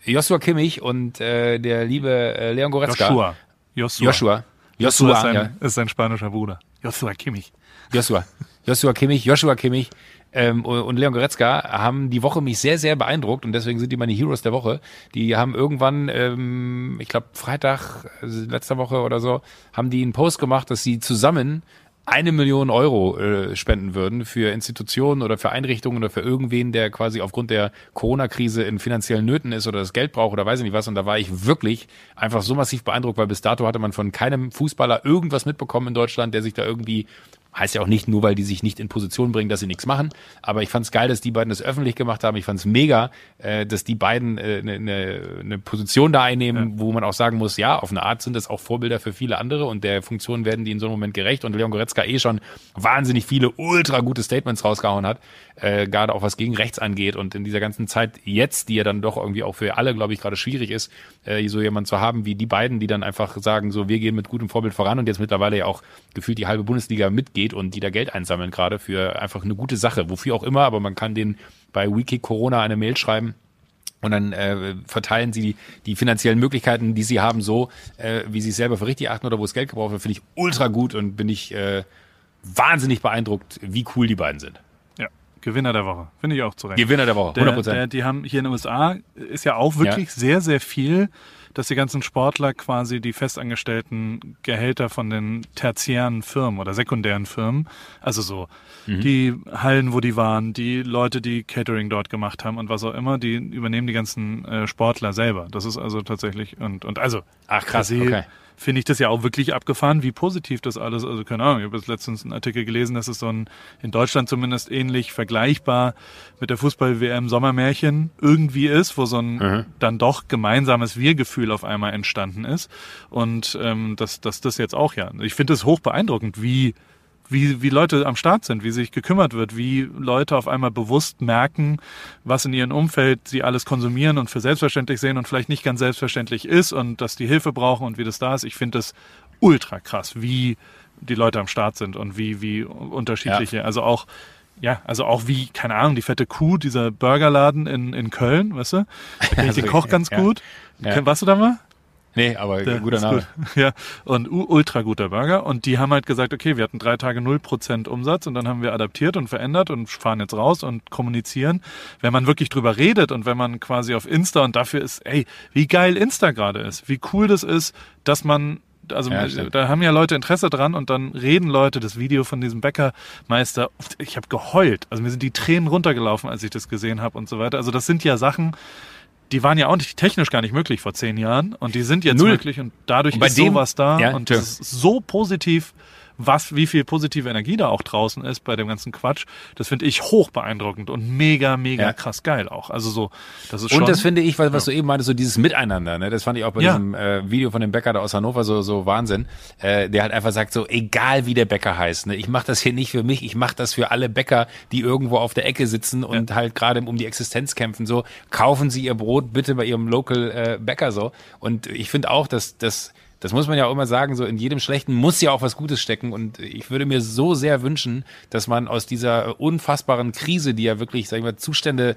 Joshua Kimmich und äh, der liebe äh, Leon Goretzka. Joshua. Joshua. Joshua. Joshua Joshua, ist sein, ja. ist sein spanischer Bruder. Joshua Kimmich. Joshua. Joshua Kimmich, Joshua Kimmich ähm, und Leon Goretzka haben die Woche mich sehr, sehr beeindruckt und deswegen sind die meine Heroes der Woche. Die haben irgendwann, ähm, ich glaube Freitag, also letzter Woche oder so, haben die einen Post gemacht, dass sie zusammen eine Million Euro äh, spenden würden für Institutionen oder für Einrichtungen oder für irgendwen, der quasi aufgrund der Corona-Krise in finanziellen Nöten ist oder das Geld braucht oder weiß ich nicht was. Und da war ich wirklich einfach so massiv beeindruckt, weil bis dato hatte man von keinem Fußballer irgendwas mitbekommen in Deutschland, der sich da irgendwie Heißt ja auch nicht, nur weil die sich nicht in Position bringen, dass sie nichts machen. Aber ich fand es geil, dass die beiden das öffentlich gemacht haben. Ich fand es mega, äh, dass die beiden eine äh, ne, ne, ne Position da einnehmen, wo man auch sagen muss, ja, auf eine Art sind das auch Vorbilder für viele andere und der Funktion werden die in so einem Moment gerecht. Und Leon Goretzka eh schon wahnsinnig viele ultra gute Statements rausgehauen hat, äh, gerade auch was gegen rechts angeht. Und in dieser ganzen Zeit jetzt, die ja dann doch irgendwie auch für alle, glaube ich, gerade schwierig ist, äh, so jemand zu haben wie die beiden, die dann einfach sagen, so wir gehen mit gutem Vorbild voran und jetzt mittlerweile ja auch gefühlt die halbe Bundesliga mitgeht und die da Geld einsammeln gerade für einfach eine gute Sache, wofür auch immer, aber man kann den bei Wiki Corona eine Mail schreiben und dann äh, verteilen sie die, die finanziellen Möglichkeiten, die sie haben, so, äh, wie sie es selber für richtig achten oder wo das Geld gebraucht wird, finde ich ultra gut und bin ich äh, wahnsinnig beeindruckt, wie cool die beiden sind. Ja, Gewinner der Woche. Finde ich auch zurecht. Gewinner der Woche, 100 Der, der, die haben hier in den USA ist ja auch wirklich sehr, sehr viel, dass die ganzen Sportler quasi die festangestellten Gehälter von den tertiären Firmen oder sekundären Firmen, also so Mhm. die Hallen, wo die waren, die Leute, die Catering dort gemacht haben und was auch immer, die übernehmen die ganzen äh, Sportler selber. Das ist also tatsächlich und und also Ach, krass, se okay. Finde ich das ja auch wirklich abgefahren, wie positiv das alles, also keine Ahnung, ich habe jetzt letztens einen Artikel gelesen, dass es so ein, in Deutschland zumindest ähnlich vergleichbar mit der Fußball-WM Sommermärchen irgendwie ist, wo so ein dann doch gemeinsames Wir-Gefühl auf einmal entstanden ist. Und ähm, dass dass das jetzt auch ja, ich finde es hoch beeindruckend, wie wie, wie Leute am Start sind, wie sich gekümmert wird, wie Leute auf einmal bewusst merken, was in ihrem Umfeld sie alles konsumieren und für selbstverständlich sehen und vielleicht nicht ganz selbstverständlich ist und dass die Hilfe brauchen und wie das da ist. Ich finde das ultra krass, wie die Leute am Start sind und wie, wie unterschiedliche, also auch, ja, also auch wie, keine Ahnung, die fette Kuh, dieser Burgerladen in, in Köln, weißt du? Da kenne ich Also, den Koch ganz ja. gut. Ja. Warst du da mal? Nee, aber Der guter Name. Gut. Ja, und ultra guter Burger. Und die haben halt gesagt, okay, wir hatten drei Tage 0% Umsatz und dann haben wir adaptiert und verändert und fahren jetzt raus und kommunizieren. Wenn man wirklich drüber redet und wenn man quasi auf Insta und dafür ist, ey, wie geil Insta gerade ist, wie cool das ist, dass man also Ja, da haben ja Leute Interesse dran und dann reden Leute, das Video von diesem Bäckermeister, ich habe geheult. Also mir sind die Tränen runtergelaufen, als ich das gesehen habe und so weiter. Also das sind ja Sachen, die waren ja auch nicht technisch gar nicht möglich vor zehn Jahren und die sind jetzt Null. möglich und dadurch Und ist dem- sowas da Ja, und das ist so positiv, was, wie viel positive Energie da auch draußen ist bei dem ganzen Quatsch. Das finde ich hoch beeindruckend und mega, mega Ja. krass geil auch. Also so, das ist schon. Und das finde ich, was, was du eben meintest, so dieses Miteinander, ne? das fand ich auch bei Ja. diesem äh, Video von dem Bäcker da aus Hannover so, so Wahnsinn, äh, der halt einfach sagt so, egal wie der Bäcker heißt, ne? ich mache das hier nicht für mich, ich mache das für alle Bäcker, die irgendwo auf der Ecke sitzen und halt gerade um die Existenz kämpfen, so, kaufen Sie Ihr Brot bitte bei Ihrem Local äh, Bäcker so. Und ich finde auch, dass das das muss man ja auch immer sagen, so in jedem Schlechten muss ja auch was Gutes stecken. Und ich würde mir so sehr wünschen, dass man aus dieser unfassbaren Krise, die ja wirklich, sag ich mal, Zustände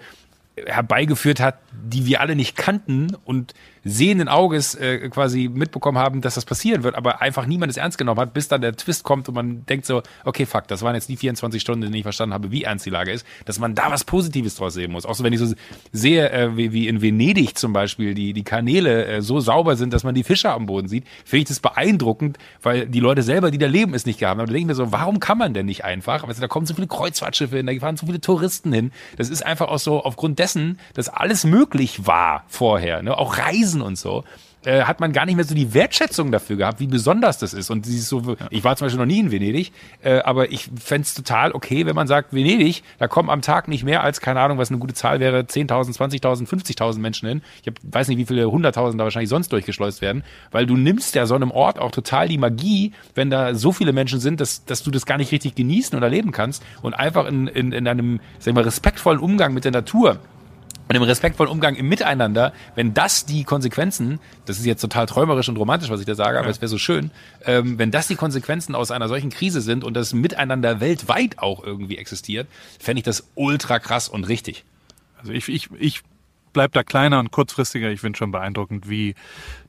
herbeigeführt hat, die wir alle nicht kannten und sehenden Auges äh, quasi mitbekommen haben, dass das passieren wird, aber einfach niemand es ernst genommen hat, bis dann der Twist kommt und man denkt so, okay, fuck, das waren jetzt die 24 Stunden, in denen ich verstanden habe, wie ernst die Lage ist, dass man da was Positives draus sehen muss. Auch so, wenn ich so sehe, äh, wie, wie in Venedig zum Beispiel, die, die Kanäle äh, so sauber sind, dass man die Fische am Boden sieht, finde ich das beeindruckend, weil die Leute selber, die da leben, es nicht gehabt haben. Da denke ich mir so, warum kann man denn nicht einfach? Aber da kommen so viele Kreuzfahrtschiffe hin, da fahren so viele Touristen hin. Das ist einfach auch so aufgrund dessen, dass alles möglich war vorher, ne? auch Reisen und so. äh, hat man gar nicht mehr so die Wertschätzung dafür gehabt, wie besonders das ist. Und ist so, ich war zum Beispiel noch nie in Venedig, äh, aber ich fände total okay, wenn man sagt, Venedig, da kommen am Tag nicht mehr als, keine Ahnung, was eine gute Zahl wäre, 10.000, 20.000, 50.000 Menschen hin. Ich hab, weiß nicht, wie viele Hunderttausend da wahrscheinlich sonst durchgeschleust werden, weil du nimmst ja so einem Ort auch total die Magie, wenn da so viele Menschen sind, dass, dass du das gar nicht richtig genießen oder leben kannst und einfach in, in, in einem, sag ich mal, respektvollen Umgang mit der Natur und im respektvollen Umgang im Miteinander, wenn das die Konsequenzen, das ist jetzt total träumerisch und romantisch, was ich da sage, aber es wäre so schön, ähm, wenn das die Konsequenzen aus einer solchen Krise sind und das Miteinander weltweit auch irgendwie existiert, fände ich das ultra krass und richtig. Also ich, ich, ich bleib da kleiner und kurzfristiger. Ich finde schon beeindruckend, wie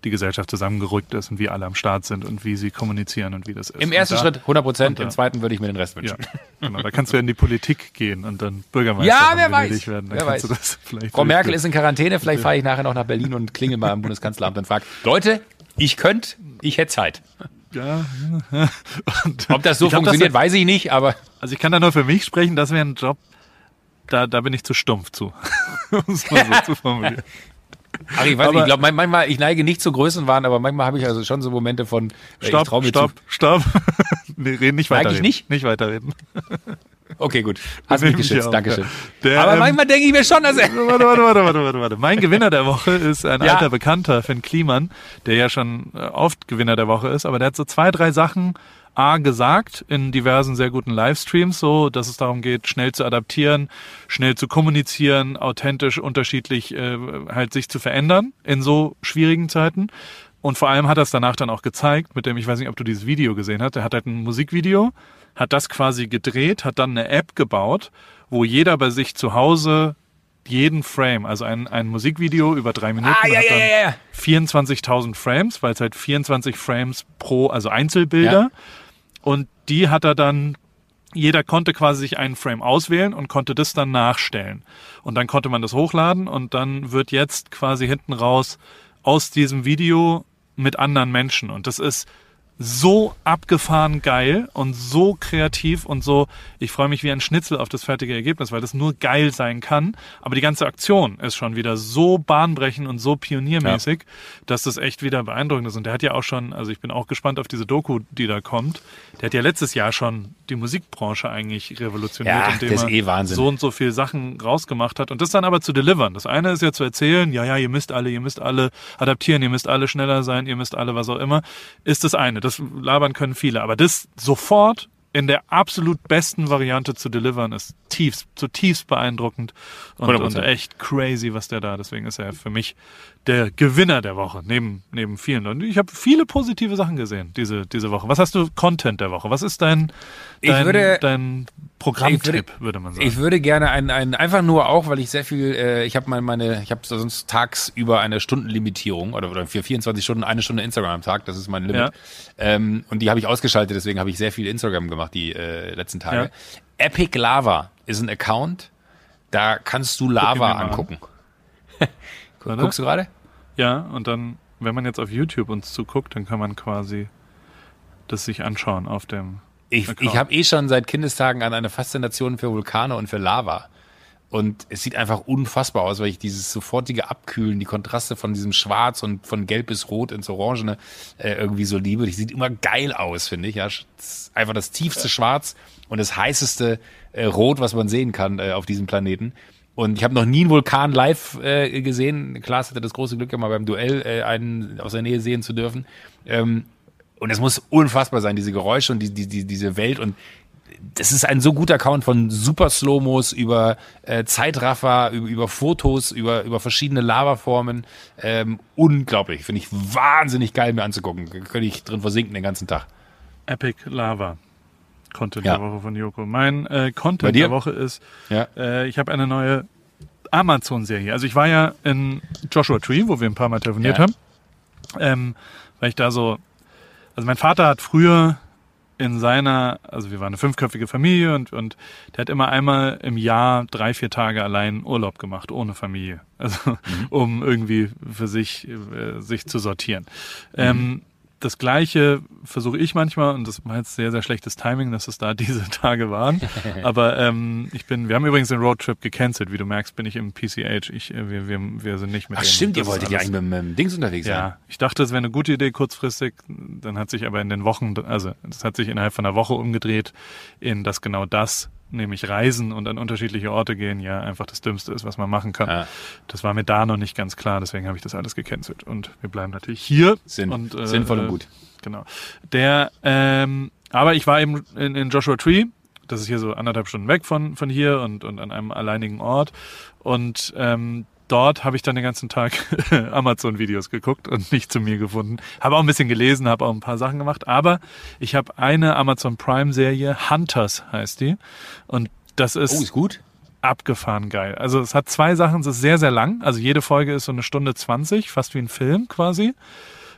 die Gesellschaft zusammengerückt ist und wie alle am Start sind und wie sie kommunizieren und wie das ist. Im ersten da, Schritt 100 Prozent, im zweiten würde ich mir den Rest Ja, wünschen. genau. Da kannst du in die Politik gehen und dann Bürgermeister Ja, wer weiß. werden. Dann Wer weiß. du das vielleicht Frau Merkel ist in Quarantäne, vielleicht fahre ich nachher noch nach Berlin und klingel mal am Bundeskanzleramt und frage, Leute, ich könnte, ich hätte Zeit. Ja, ja. Und Ob das so glaub, funktioniert, Das, weiß ich nicht, aber also ich kann da nur für mich sprechen, das wäre ein Job, da, da bin ich zu stumpf zu. um es mal so zu formulieren. Ach, ich weiß Aber- nicht, ich glaube, man- manchmal, ich neige nicht zu Größenwahn, aber manchmal habe ich also schon so Momente von, äh, Stopp, stopp, zu. stopp. nee, reden nicht Sag ich weiterreden. nicht? Nicht weiterreden. Okay, gut. Hast mich geschützt, Dankeschön. Der, aber ähm, manchmal denke ich mir schon, dass er... Warte, warte, warte, warte, warte, warte. Mein Gewinner der Woche ist ein Ja. alter Bekannter, Finn Kliman, der ja schon äh, oft Gewinner der Woche ist, aber der hat so zwei, drei Sachen A gesagt in diversen sehr guten Livestreams, so dass es darum geht, schnell zu adaptieren, schnell zu kommunizieren, authentisch, unterschiedlich äh, halt sich zu verändern in so schwierigen Zeiten. Und vor allem hat er es danach dann auch gezeigt, mit dem, ich weiß nicht, ob du dieses Video gesehen hast, er hat halt ein Musikvideo, hat das quasi gedreht, hat dann eine App gebaut, wo jeder bei sich zu Hause jeden Frame, also ein, ein Musikvideo über drei Minuten, Ah, ja, hat dann ja, ja. 24.000 Frames, weil es halt 24 Frames pro, also Einzelbilder. Und die hat er dann, jeder konnte quasi sich einen Frame auswählen und konnte das dann nachstellen. Und dann konnte man das hochladen und dann wird jetzt quasi hinten raus aus diesem Video mit anderen Menschen. Und das ist so abgefahren geil und so kreativ und so, ich freue mich wie ein Schnitzel auf das fertige Ergebnis, weil das nur geil sein kann. Aber die ganze Aktion ist schon wieder so bahnbrechend und so pioniermäßig, dass das echt wieder beeindruckend ist. Und der hat ja auch schon, also ich bin auch gespannt auf diese Doku, die da kommt. Der hat ja letztes Jahr schon die Musikbranche eigentlich revolutioniert, Ja, indem das ist er eh Wahnsinn. so und so viel Sachen rausgemacht hat und das dann aber zu delivern. Das eine ist ja zu erzählen, ja, ja, ihr müsst alle, ihr müsst alle adaptieren, ihr müsst alle schneller sein, ihr müsst alle was auch immer, ist das eine. Das labern können viele, aber das sofort in der absolut besten Variante zu delivern, ist tiefst, zutiefst beeindruckend und, 100%. und echt crazy, was der da, deswegen ist er für mich der Gewinner der Woche, neben, neben vielen. Und ich habe viele positive Sachen gesehen diese, diese Woche. Was hast du Content der Woche? Was ist dein, Ich dein, würde- dein Programmtipp, würde, man sagen? Ich würde gerne einen, einen einfach nur auch, weil ich sehr viel, äh, ich habe mal meine, ich habe sonst tagsüber eine Stundenlimitierung oder, oder für 24 Stunden eine Stunde Instagram am Tag, das ist mein Limit. Ja. Ähm, und die habe ich ausgeschaltet, deswegen habe ich sehr viel Instagram gemacht die äh, letzten Tage. Ja. Epic Lava ist ein Account, da kannst du Lava angucken. Guckst du gerade? Ja, und dann, wenn man jetzt auf YouTube uns zuguckt, dann kann man quasi das sich anschauen auf dem. Ich, Account. ich habe eh schon seit Kindestagen an eine Faszination für Vulkane und für Lava. Und es sieht einfach unfassbar aus, weil ich dieses sofortige Abkühlen, die Kontraste von diesem Schwarz und von Gelb bis Rot ins Orangene äh, irgendwie so liebe. Die sieht immer geil aus, finde ich. Ja, einfach das tiefste Schwarz und das heißeste äh, Rot, was man sehen kann äh, auf diesem Planeten. Und ich habe noch nie einen Vulkan live äh, gesehen. Klaas hatte das große Glück, ja mal beim Duell äh, einen aus der Nähe sehen zu dürfen. Ähm, und es muss unfassbar sein, diese Geräusche und die, die, die, diese Welt. Und das ist ein so guter Account von super Slowmos über äh, Zeitraffer, über, über Fotos, über, über verschiedene Lavaformen. Ähm, unglaublich. Finde ich wahnsinnig geil mir anzugucken. Könnte ich drin versinken den ganzen Tag. Epic Lava. Content Ja. der Woche von Joko. Mein äh, Content der Woche ist, Ja. äh, ich habe eine neue Amazon-Serie. Also ich war ja in Joshua Tree, wo wir ein paar Mal telefoniert Ja. haben, ähm, weil ich da so, also mein Vater hat früher in seiner, also wir waren eine fünfköpfige Familie und, und der hat immer einmal im Jahr drei, vier Tage allein Urlaub gemacht, ohne Familie. Also um irgendwie für sich, äh, sich zu sortieren. Ähm, das Gleiche versuche ich manchmal, und das war jetzt sehr, sehr schlechtes Timing, dass es da diese Tage waren. Aber ähm, ich bin, wir haben übrigens den Roadtrip gecancelt. Wie du merkst, bin ich im PCH. Ich, äh, wir, wir, wir sind nicht mit Ach dem. stimmt, ihr Das wolltet ja eigentlich mit, mit dem Dings unterwegs sein. ja, ich dachte, es wäre eine gute Idee kurzfristig. Dann hat sich aber in den Wochen, also das hat sich innerhalb von einer Woche umgedreht, in dass genau das, nämlich Reisen und an unterschiedliche Orte gehen, ja einfach das Dümmste ist, was man machen kann. Ja. Das war mir da noch nicht ganz klar, deswegen habe ich das alles gecancelt. Und wir bleiben natürlich hier. Sinn- und, äh, sinnvoll und gut. Genau. Der, ähm, aber ich war eben in, in Joshua Tree. Das ist hier so anderthalb Stunden weg von, von hier und, und an einem alleinigen Ort. Und ähm, dort habe ich dann den ganzen Tag Amazon-Videos geguckt und nicht zu mir gefunden. Habe auch ein bisschen gelesen, habe auch ein paar Sachen gemacht. Aber ich habe eine Amazon Prime-Serie, Hunters heißt die. Und das ist Oh, ist gut. abgefahren geil. Also es hat zwei Sachen, es ist sehr, sehr lang. Also jede Folge ist so eine Stunde 20, fast wie ein Film quasi.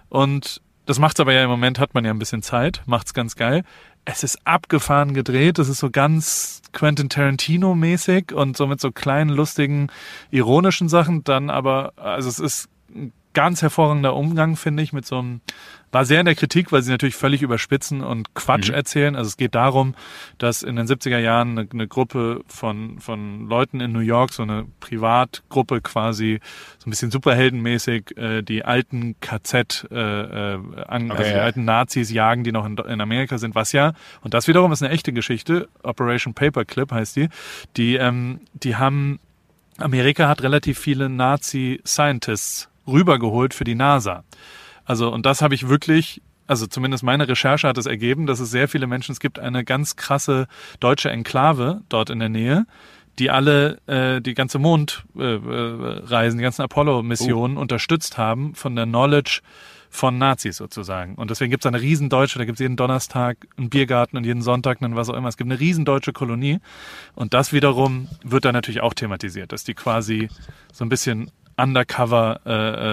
Und das macht's aber ja im Moment, hat man ja ein bisschen Zeit, macht's ganz geil. Es ist abgefahren gedreht, es ist so ganz Quentin Tarantino-mäßig und so mit so kleinen, lustigen, ironischen Sachen. Dann aber, also es ist ein ganz hervorragender Umgang, finde ich, mit so einem, war sehr in der Kritik, weil sie natürlich völlig überspitzen und Quatsch erzählen. Also es geht darum, dass in den 70er Jahren eine, eine Gruppe von, von Leuten in New York, so eine Privatgruppe quasi, so ein bisschen superheldenmäßig, äh, die alten KZ, äh, äh, an, Okay, also die ja. alten Nazis jagen, die noch in, in Amerika sind, was ja, und das wiederum ist eine echte Geschichte, Operation Paperclip heißt die, die, ähm, die haben Amerika hat relativ viele Nazi-Scientists rübergeholt für die NASA. Also, und das habe ich wirklich, also zumindest meine Recherche hat es ergeben, dass es sehr viele Menschen, es gibt eine ganz krasse deutsche Enklave dort in der Nähe, die alle äh, die ganze Mondreisen, äh, Reisen, die ganzen Apollo-Missionen unterstützt haben von der Knowledge von Nazis sozusagen. Und deswegen gibt es eine riesen deutsche, da gibt es jeden Donnerstag einen Biergarten und jeden Sonntag einen was auch immer. Es gibt eine riesen deutsche Kolonie. Und das wiederum wird da natürlich auch thematisiert, dass die quasi so ein bisschen undercover äh,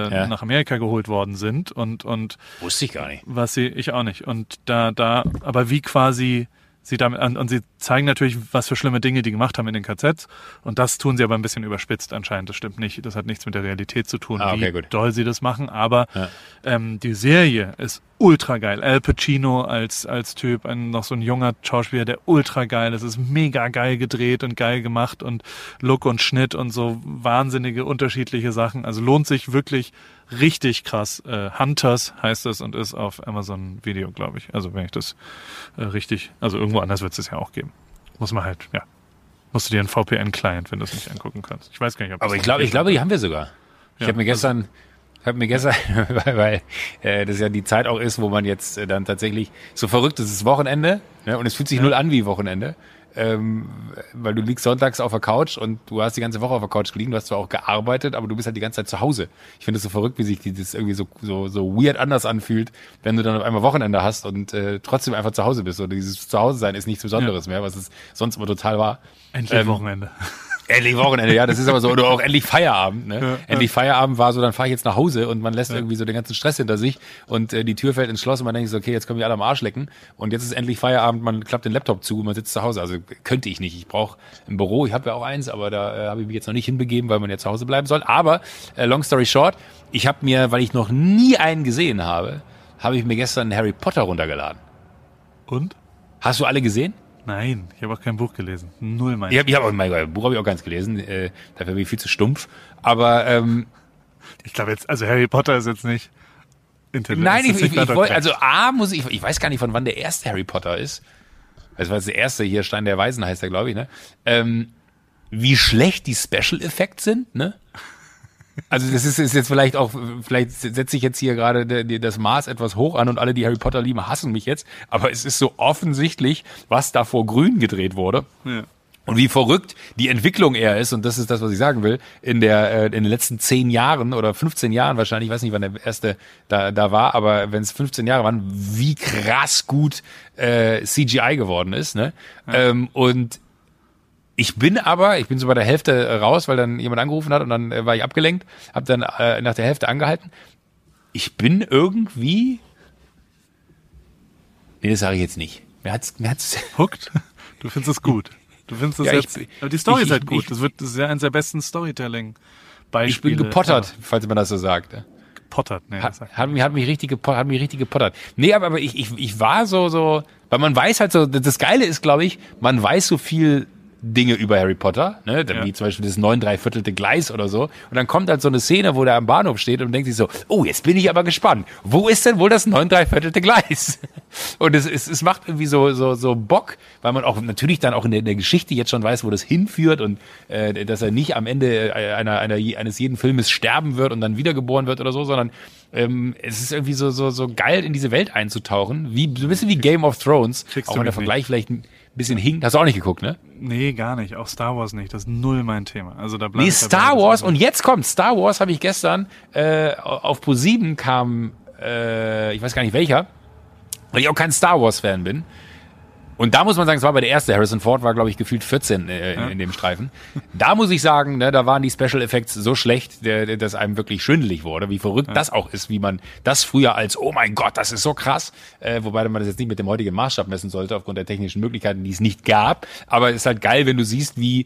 äh, Ja. nach Amerika geholt worden sind und und Wusste ich gar nicht. was sie ich auch nicht und da da aber wie quasi sie damit an und sie zeigen natürlich was für schlimme Dinge die gemacht haben in den KZs und das tun sie aber ein bisschen überspitzt anscheinend. Das stimmt nicht. Das hat nichts mit der Realität zu tun Ah, okay, wie gut. doll sie das machen. Aber Ja. ähm, die Serie ist ultra geil. Al Pacino als als Typ ein noch so ein junger Schauspieler der ultra geil ist. Es ist mega geil gedreht und geil gemacht und Look und Schnitt und so wahnsinnige unterschiedliche Sachen. Also lohnt sich wirklich richtig krass. Äh, Hunters heißt es und ist auf Amazon Video, glaube ich. Also wenn ich das äh, richtig, also irgendwo anders wird es es ja auch geben. Muss man halt, ja. Musst du dir einen VPN-Client, wenn du es nicht angucken kannst. Ich weiß gar nicht, ob Aber das ich glaube, ich glaube, die haben wir sogar. Ich Ja, habe mir gestern, ich habe mir gestern, weil, weil äh, das ja die Zeit auch ist, wo man jetzt äh, dann tatsächlich so verrückt ist, es ist Wochenende ne, und es fühlt sich null an wie Wochenende. Ähm, weil du liegst sonntags auf der Couch und du hast die ganze Woche auf der Couch gelegen, du hast zwar auch gearbeitet, aber du bist halt die ganze Zeit zu Hause. Ich finde es so verrückt, wie sich die- das irgendwie so, so, so weird anders anfühlt, wenn du dann auf einmal Wochenende hast und äh, trotzdem einfach zu Hause bist. Oder dieses Zuhause sein ist nichts Besonderes mehr, was es sonst immer total war. Endlich ähm, Wochenende. Endlich Wochenende, ja, das ist aber so. Oder auch endlich Feierabend. Ne? Ja, endlich Feierabend war so, dann fahre ich jetzt nach Hause und man lässt irgendwie so den ganzen Stress hinter sich und äh, die Tür fällt ins Schloss und man denkt so, okay, jetzt können wir alle am Arsch lecken und jetzt ist endlich Feierabend, man klappt den Laptop zu und man sitzt zu Hause. Also könnte ich nicht. Ich brauche ein Büro, ich habe ja auch eins, aber da äh, habe ich mich jetzt noch nicht hinbegeben, weil man ja zu Hause bleiben soll. Aber äh, long story short, ich habe mir, weil ich noch nie einen gesehen habe, habe ich mir gestern Harry Potter runtergeladen. Und? Hast du alle gesehen? Nein, ich habe auch kein Buch gelesen. Null mein. Ich habe ich hab auch mein Buch habe ich auch ganz gelesen. Äh, dafür bin ich viel zu stumpf. Aber ähm, Ich glaube jetzt, also Harry Potter ist jetzt nicht Internet. Nein, ich, ich, ich wollte, also A muss ich, ich weiß gar nicht, von wann der erste Harry Potter ist. Das war jetzt der erste hier, Stein der Weisen heißt er, glaube ich, ne? Ähm, wie schlecht die Special Effects sind, ne? Also das ist, ist jetzt vielleicht auch, vielleicht setze ich jetzt hier gerade de- de- das Maß etwas hoch an und alle, die Harry Potter lieben, hassen mich jetzt. Aber es ist so offensichtlich, was da vor Grün gedreht wurde. Ja. Und wie verrückt die Entwicklung eher ist, und das ist das, was ich sagen will, in der äh, in den letzten zehn Jahren oder 15 Jahren wahrscheinlich, ich weiß nicht, wann der erste da, da war, aber wenn es 15 Jahre waren, wie krass gut äh, CGI geworden ist. Ne? Ähm, und ich bin aber, ich bin so bei der Hälfte äh, raus, weil dann jemand angerufen hat und dann äh, war ich abgelenkt, habe dann äh, nach der Hälfte angehalten. Ich bin irgendwie, nee, das sage ich jetzt nicht. Mir hat's, mir hat's Hooked? Du findest es gut. Du findest es Ja, ich- jetzt. aber die Story ich- ist halt ich- gut. ich- das wird das ist ja eines der besten ich Storytelling-Beispiele. bin gepottert, falls man das so sagt. gepottert. Nee, hat, hat, mich, hat mich richtig gepottert, hat mich richtig gepottert. Nee, aber, aber ich, ich, ich war so, so, weil man weiß halt so, das Geile ist, glaube ich, man weiß so viel Dinge über Harry Potter, ne? Ja. wie zum Beispiel das neun dreiviertelte Gleis oder so. Und dann kommt halt so eine Szene, wo der am Bahnhof steht und denkt sich so, oh, jetzt bin ich aber gespannt. Wo ist denn wohl das neun dreiviertelte Gleis? Und es, es, es macht irgendwie so, so, so Bock, weil man auch natürlich dann auch in der, in der Geschichte jetzt schon weiß, wo das hinführt und äh, dass er nicht am Ende äh, einer, einer, eines jeden Filmes sterben wird und dann wiedergeboren wird oder so, sondern ähm, es ist irgendwie so, so, so geil, in diese Welt einzutauchen. Wie, so ein bisschen wie Game of Thrones. Kriegst auch wenn der Vergleich nicht. vielleicht bisschen hinkt. Hast du auch nicht geguckt, ne? Nee, gar nicht. Auch Star Wars nicht. Das ist null mein Thema. Also da Nee, Star Wars und jetzt kommt Star Wars habe ich gestern äh, auf Pro 7 kam äh, ich weiß gar nicht welcher, weil ich auch kein Star Wars Fan bin. Und da muss man sagen, es war bei der erste. Harrison Ford war, glaube ich, gefühlt 14 äh, in, ja. in, dem Streifen. Da muss ich sagen, ne, da waren die Special Effects so schlecht, der, dass einem wirklich schwindelig wurde. Wie verrückt ja. das auch ist, wie man das früher als, oh mein Gott, das ist so krass. Äh, wobei man das jetzt nicht mit dem heutigen Maßstab messen sollte, aufgrund der technischen Möglichkeiten, die es nicht gab. Aber es ist halt geil, wenn du siehst, wie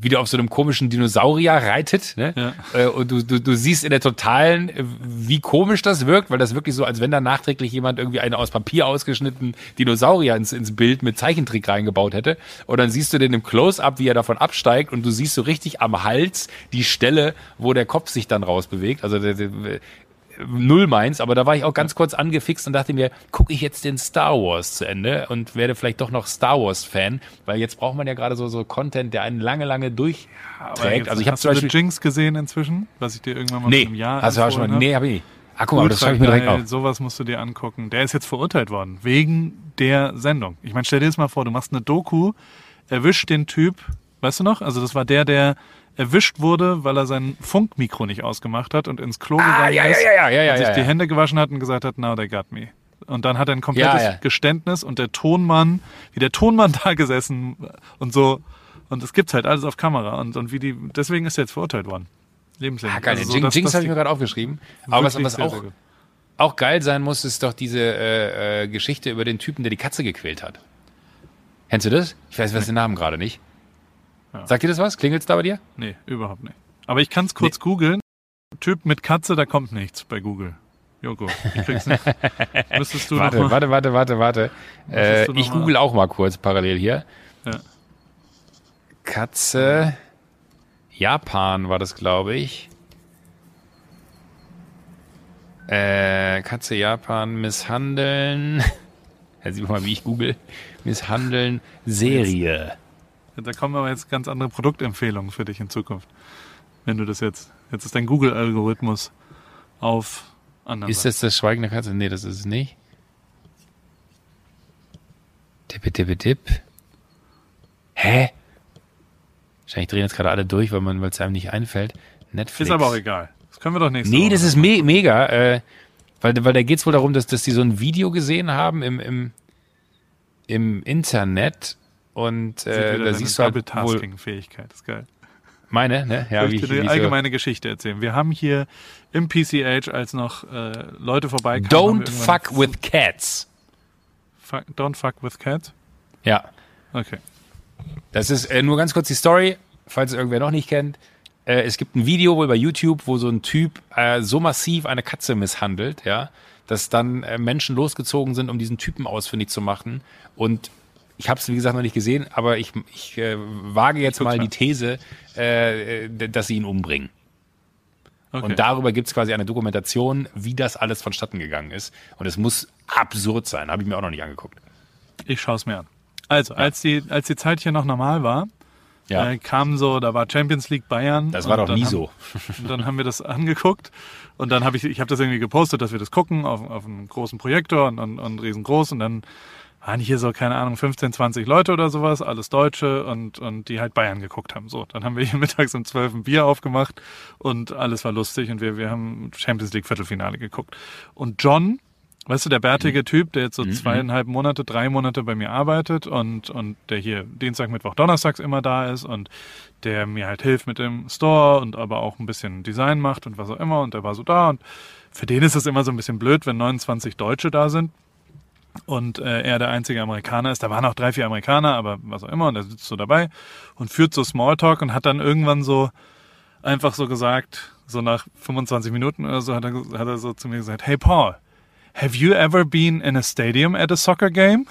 wieder auf so einem komischen Dinosaurier reitet. Ne? Ja. Äh, und du, du, du siehst in der totalen, äh, wie komisch das wirkt, weil das wirklich so, als wenn da nachträglich jemand irgendwie eine aus Papier ausgeschnittenen Dinosaurier ins, ins Bild mit Zeichentrick reingebaut hätte. Und dann siehst du den im Close-Up, wie er davon absteigt und du siehst so richtig am Hals die Stelle, wo der Kopf sich dann rausbewegt. Also der, der, null meins, aber da war ich auch ganz kurz angefixt und dachte mir, gucke ich jetzt den Star Wars zu Ende und werde vielleicht doch noch Star Wars Fan, weil jetzt braucht man ja gerade so so Content, der einen lange lange durchträgt. Ja, also ich habe zum Beispiel Jinx gesehen inzwischen, was ich dir irgendwann mal nee, im Jahr hast du auch schon mal, nee, habe ich nicht. Ah, guck mal, das schreibe ich mir direkt auf. Sowas musst du dir angucken. Der ist jetzt verurteilt worden wegen der Sendung. Ich meine, stell dir das mal vor, du machst eine Doku, erwischt den Typ, weißt du noch? Also das war der, der erwischt wurde, weil er sein Funkmikro nicht ausgemacht hat und ins Klo ah, gegangen ja, ist, ja, ja, ja, ja, und sich die Hände gewaschen hat und gesagt hat, now they got me. Und dann hat er ein komplettes. Geständnis und der Tonmann, wie der Tonmann da gesessen und so. Und es gibt's halt alles auf Kamera und, und wie die, deswegen ist er jetzt verurteilt worden. Lebenslänglich. Ah, geil. Also so, Jinx, Jinx habe ich mir gerade aufgeschrieben. Aber was, was auch, auch geil sein muss, ist doch diese äh, äh, Geschichte über den Typen, der die Katze gequält hat. Kennst du das? Ich weiß, was den Namen gerade nicht. Ja. Sagt dir das was? Klingelt's da bei dir? Nee, überhaupt nicht. Aber ich kann es kurz nee. googeln. Typ mit Katze, da kommt nichts bei Google. Joko, ich krieg's nicht. Müsstest du warte, noch mal, warte, warte, warte, warte. Äh, ich google auch mal kurz parallel hier. Ja. Katze. Japan war das, glaube ich. Äh, Katze Japan misshandeln. Jetzt sieht man mal, wie ich google. Misshandeln Serie. Da kommen aber jetzt ganz andere Produktempfehlungen für dich in Zukunft. Wenn du das jetzt, jetzt ist dein Google-Algorithmus auf anderen. Ist das das Schweigen der Katze? Nee, das ist es nicht. Tippe, tippe, tipp. Hä? Wahrscheinlich drehen jetzt gerade alle durch, weil man, weil es einem nicht einfällt. Netflix. Ist aber auch egal. Das können wir doch nicht Nee, das ist me mega, äh, weil, weil da geht es wohl darum, dass, dass die so ein Video gesehen haben im, im, im Internet und äh, da siehst du halt Multitasking-Fähigkeit, ist geil. Meine, ne? Ja, ich möchte dir die allgemeine. Geschichte erzählen. Wir haben hier im PCH, als noch äh, Leute vorbeikamen. Don't fuck with cats. Fuck, don't fuck with cats? Ja. Okay. Das ist äh, nur ganz kurz die Story, falls irgendwer noch nicht kennt. Äh, es gibt ein Video wohl bei YouTube, wo so ein Typ äh, so massiv eine Katze misshandelt, ja, dass dann äh, Menschen losgezogen sind, um diesen Typen ausfindig zu machen und ich habe es, wie gesagt, noch nicht gesehen, aber ich, ich äh, wage jetzt mal die These, äh, dass sie ihn umbringen. Okay. Und darüber gibt es quasi eine Dokumentation, wie das alles vonstatten gegangen ist. Und es muss absurd sein. Habe ich mir auch noch nicht angeguckt. Ich schaue es mir an. Also, ja. als, die, als die Zeit hier noch normal war, ja. äh, kam so, da war Champions League Bayern. Das war doch nie haben, so. Und dann haben wir das angeguckt und dann habe ich, ich habe das irgendwie gepostet, dass wir das gucken auf, auf einem großen Projektor und, und, und riesengroß und dann waren hier so, keine Ahnung, 15, 20 Leute oder sowas, alles Deutsche und, und die halt Bayern geguckt haben. So, dann haben wir hier mittags um 12 ein Bier aufgemacht und alles war lustig und wir, wir haben Champions League Viertelfinale geguckt. Und John, weißt du, der bärtige mhm. Typ, der jetzt so mhm. zweieinhalb Monate, drei Monate bei mir arbeitet und, und der hier Dienstag, Mittwoch, Donnerstags immer da ist und der mir halt hilft mit dem Store und aber auch ein bisschen Design macht und was auch immer und der war so da und für den ist es immer so ein bisschen blöd, wenn 29 Deutsche da sind und äh, er der einzige Amerikaner ist. Da waren auch drei, vier Amerikaner, aber was auch immer, und er sitzt so dabei und führt so Smalltalk und hat dann irgendwann so einfach so gesagt, so nach 25 Minuten oder so, hat er, hat er so zu mir gesagt, hey Paul, have you ever been in a stadium at a soccer game?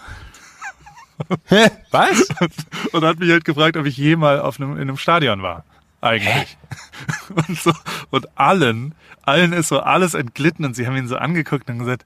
Was? Und hat mich halt gefragt, ob ich jemals auf einem, in einem Stadion war. Eigentlich. Und, so, und allen, allen ist so alles entglitten und sie haben ihn so angeguckt und gesagt,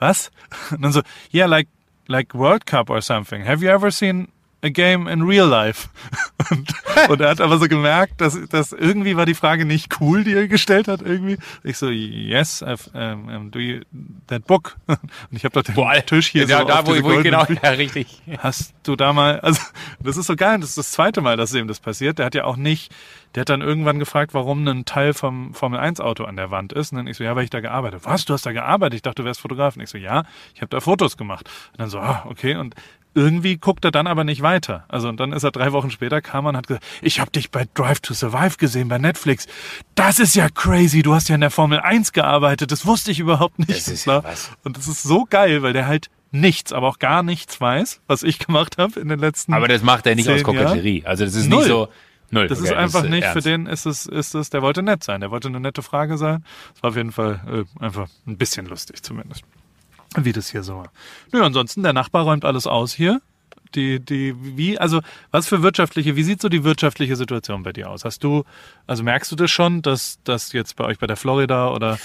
was? So, yeah, like, like World Cup or something. Have you ever seen a game in real life? Und, und er hat aber so gemerkt, dass, dass irgendwie war die Frage nicht cool, die er gestellt hat irgendwie. Ich so, yes, I've, um, do you, that book? Und ich habe doch den Boah, Tisch hier ja, so da, auf wo, wo ich genau, ja, richtig. Hast du da mal, also das ist so geil, das ist das zweite Mal, dass ihm das passiert. Der hat ja auch nicht, der hat dann irgendwann gefragt, warum ein Teil vom Formel 1 Auto an der Wand ist. Und dann ich so, ja, weil ich da gearbeitet. Was, du hast da gearbeitet? Ich dachte, du wärst Fotograf. Und ich so, ja, ich habe da Fotos gemacht. Und dann so, ah, okay. Und irgendwie guckt er dann aber nicht weiter. Also und dann ist er drei Wochen später kam und hat gesagt, ich habe dich bei Drive to Survive gesehen bei Netflix. Das ist ja crazy. Du hast ja in der Formel 1 gearbeitet. Das wusste ich überhaupt nicht. Das ist ja was. Und das ist so geil, weil der halt nichts, aber auch gar nichts weiß, was ich gemacht habe in den letzten. Aber das macht er nicht aus? Koketterie. Also das ist Null. nicht so. Null. Das Okay, ist einfach äh, nicht, für ernst. den ist es, ist es, der wollte nett sein, der wollte eine nette Frage sein. Es war auf jeden Fall äh, einfach ein bisschen lustig zumindest. Wie das hier so war. Nö, ansonsten, der Nachbar räumt alles aus hier. Die, die, wie, also, was für wirtschaftliche, wie sieht so die wirtschaftliche Situation bei dir aus? Hast du, also merkst du das schon, dass das jetzt bei euch bei der Florida oder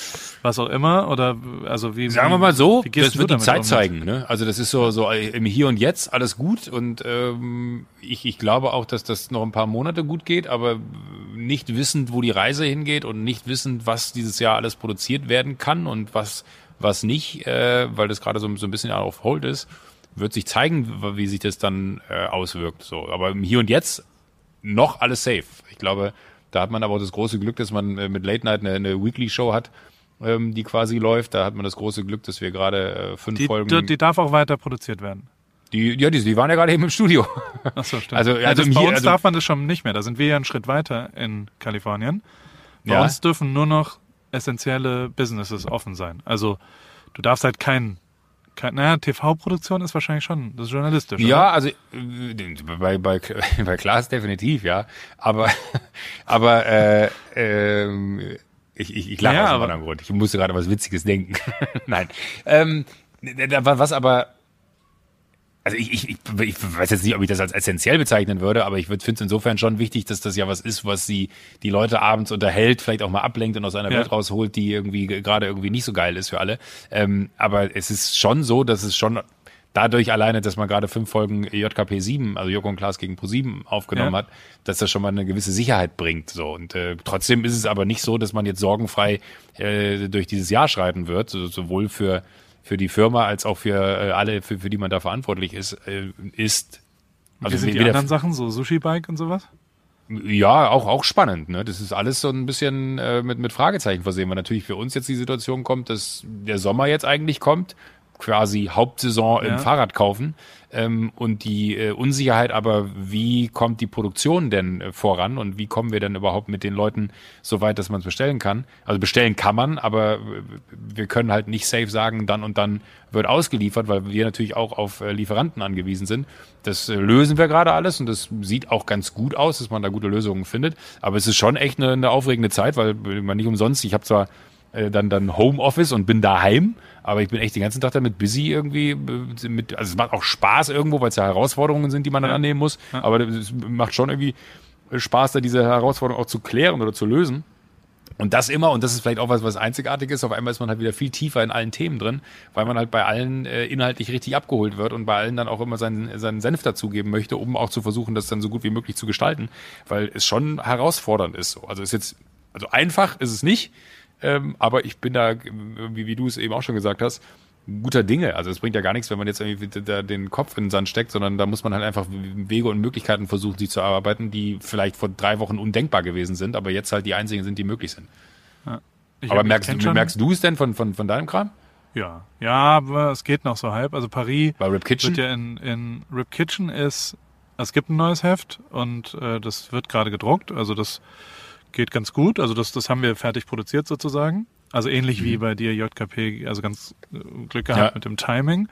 was auch immer, oder, also wie, Sagen wir mal so, das wird die Zeit um? zeigen. Ne? Also das ist so, so im Hier und Jetzt alles gut und ähm, ich, ich glaube auch, dass das noch ein paar Monate gut geht, aber nicht wissend, wo die Reise hingeht und nicht wissend, was dieses Jahr alles produziert werden kann und was, was nicht, äh, weil das gerade so, so ein bisschen auf Hold ist, wird sich zeigen, wie sich das dann äh, auswirkt. So, aber im Hier und Jetzt noch alles safe. Ich glaube, da hat man aber auch das große Glück, dass man äh, mit Late Night eine, eine Weekly Show hat, ähm, die quasi läuft. Da hat man das große Glück, dass wir gerade äh, fünf Die, Folgen. die, die darf auch weiter produziert werden. die, ja, die, die waren ja gerade eben im Studio. Ach so, stimmt. Also- ja, also im bei Hier- uns also- darf man das schon nicht mehr. Da sind wir ja einen Schritt weiter in Kalifornien. Bei Ja. uns dürfen nur noch essentielle Businesses offen sein. Also du darfst halt kein, kein naja, TV-Produktion ist wahrscheinlich schon, das ist journalistisch. Ja, Oder? also äh, bei, bei, bei Klaas definitiv, ja. Aber, aber äh, ähm, ich, ich, ich lache Ja, aus einem anderen Grund. Ich musste gerade was Witziges denken. Nein. Ähm, was aber. Also ich, ich, ich, weiß jetzt nicht, ob ich das als essentiell bezeichnen würde, aber ich finde es insofern schon wichtig, dass das ja was ist, was sie die Leute abends unterhält, vielleicht auch mal ablenkt und aus einer Ja. Welt rausholt, die irgendwie ge- gerade irgendwie nicht so geil ist für alle. Ähm, aber es ist schon so, dass es schon dadurch alleine, dass man gerade fünf Folgen JKP 7, also Joko und Klaas gegen Pro 7 aufgenommen Ja. hat, dass das schon mal eine gewisse Sicherheit bringt. So und äh, trotzdem ist es aber nicht so, dass man jetzt sorgenfrei äh, durch dieses Jahr schreiten wird, so, sowohl für für die Firma als auch für äh, alle, für, für die man da verantwortlich ist, äh, ist. Wie sind die anderen Sachen, so Sushi-Bike und sowas? ja, auch, auch spannend. Ne? Das ist alles so ein bisschen äh, mit, mit Fragezeichen versehen, weil natürlich für uns jetzt die Situation kommt, dass der Sommer jetzt eigentlich kommt, quasi Hauptsaison Ja. im Fahrrad kaufen ähm, und die äh, Unsicherheit aber, wie kommt die Produktion denn äh, voran und wie kommen wir denn überhaupt mit den Leuten so weit, dass man es bestellen kann. Also bestellen kann man, aber äh, wir können halt nicht safe sagen, dann und dann wird ausgeliefert, weil wir natürlich auch auf äh, Lieferanten angewiesen sind. Das äh, lösen wir gerade alles und das sieht auch ganz gut aus, dass man da gute Lösungen findet. Aber es ist schon echt eine, eine aufregende Zeit, weil äh, man nicht umsonst, ich habe zwar äh, dann dann Homeoffice und bin daheim, aber ich bin echt den ganzen Tag damit busy irgendwie äh, mit also es macht auch Spaß irgendwo, weil es ja Herausforderungen sind, die man dann Ja. annehmen muss, aber es macht schon irgendwie Spaß da diese Herausforderung auch zu klären oder zu lösen. Und das immer, und das ist vielleicht auch was, was einzigartig ist, auf einmal ist man halt wieder viel tiefer in allen Themen drin, weil man halt bei allen äh, inhaltlich richtig abgeholt wird und bei allen dann auch immer seinen, seinen Senf dazugeben möchte, um auch zu versuchen, das dann so gut wie möglich zu gestalten, weil es schon herausfordernd ist. So. Also ist jetzt, also einfach ist es nicht, ähm, aber ich bin da, wie, wie du es eben auch schon gesagt hast, guter Dinge. Also es bringt ja gar nichts, wenn man jetzt irgendwie da den Kopf in den Sand steckt, sondern da muss man halt einfach Wege und Möglichkeiten versuchen, sich zu erarbeiten, die vielleicht vor drei Wochen undenkbar gewesen sind, aber jetzt halt die einzigen sind, die möglich sind. Ich aber merkst, merkst du es denn von, von, von deinem Kram? Ja, ja, aber es geht noch so halb. Also Paris Bei Rip Kitchen? wird ja in, in Rip Kitchen ist, es gibt ein neues Heft und äh, das wird gerade gedruckt. Also das geht ganz gut. Also das, das haben wir fertig produziert sozusagen. Also ähnlich wie bei dir JKP, also ganz äh, Glück gehabt Mhm. Ja. mit dem Timing.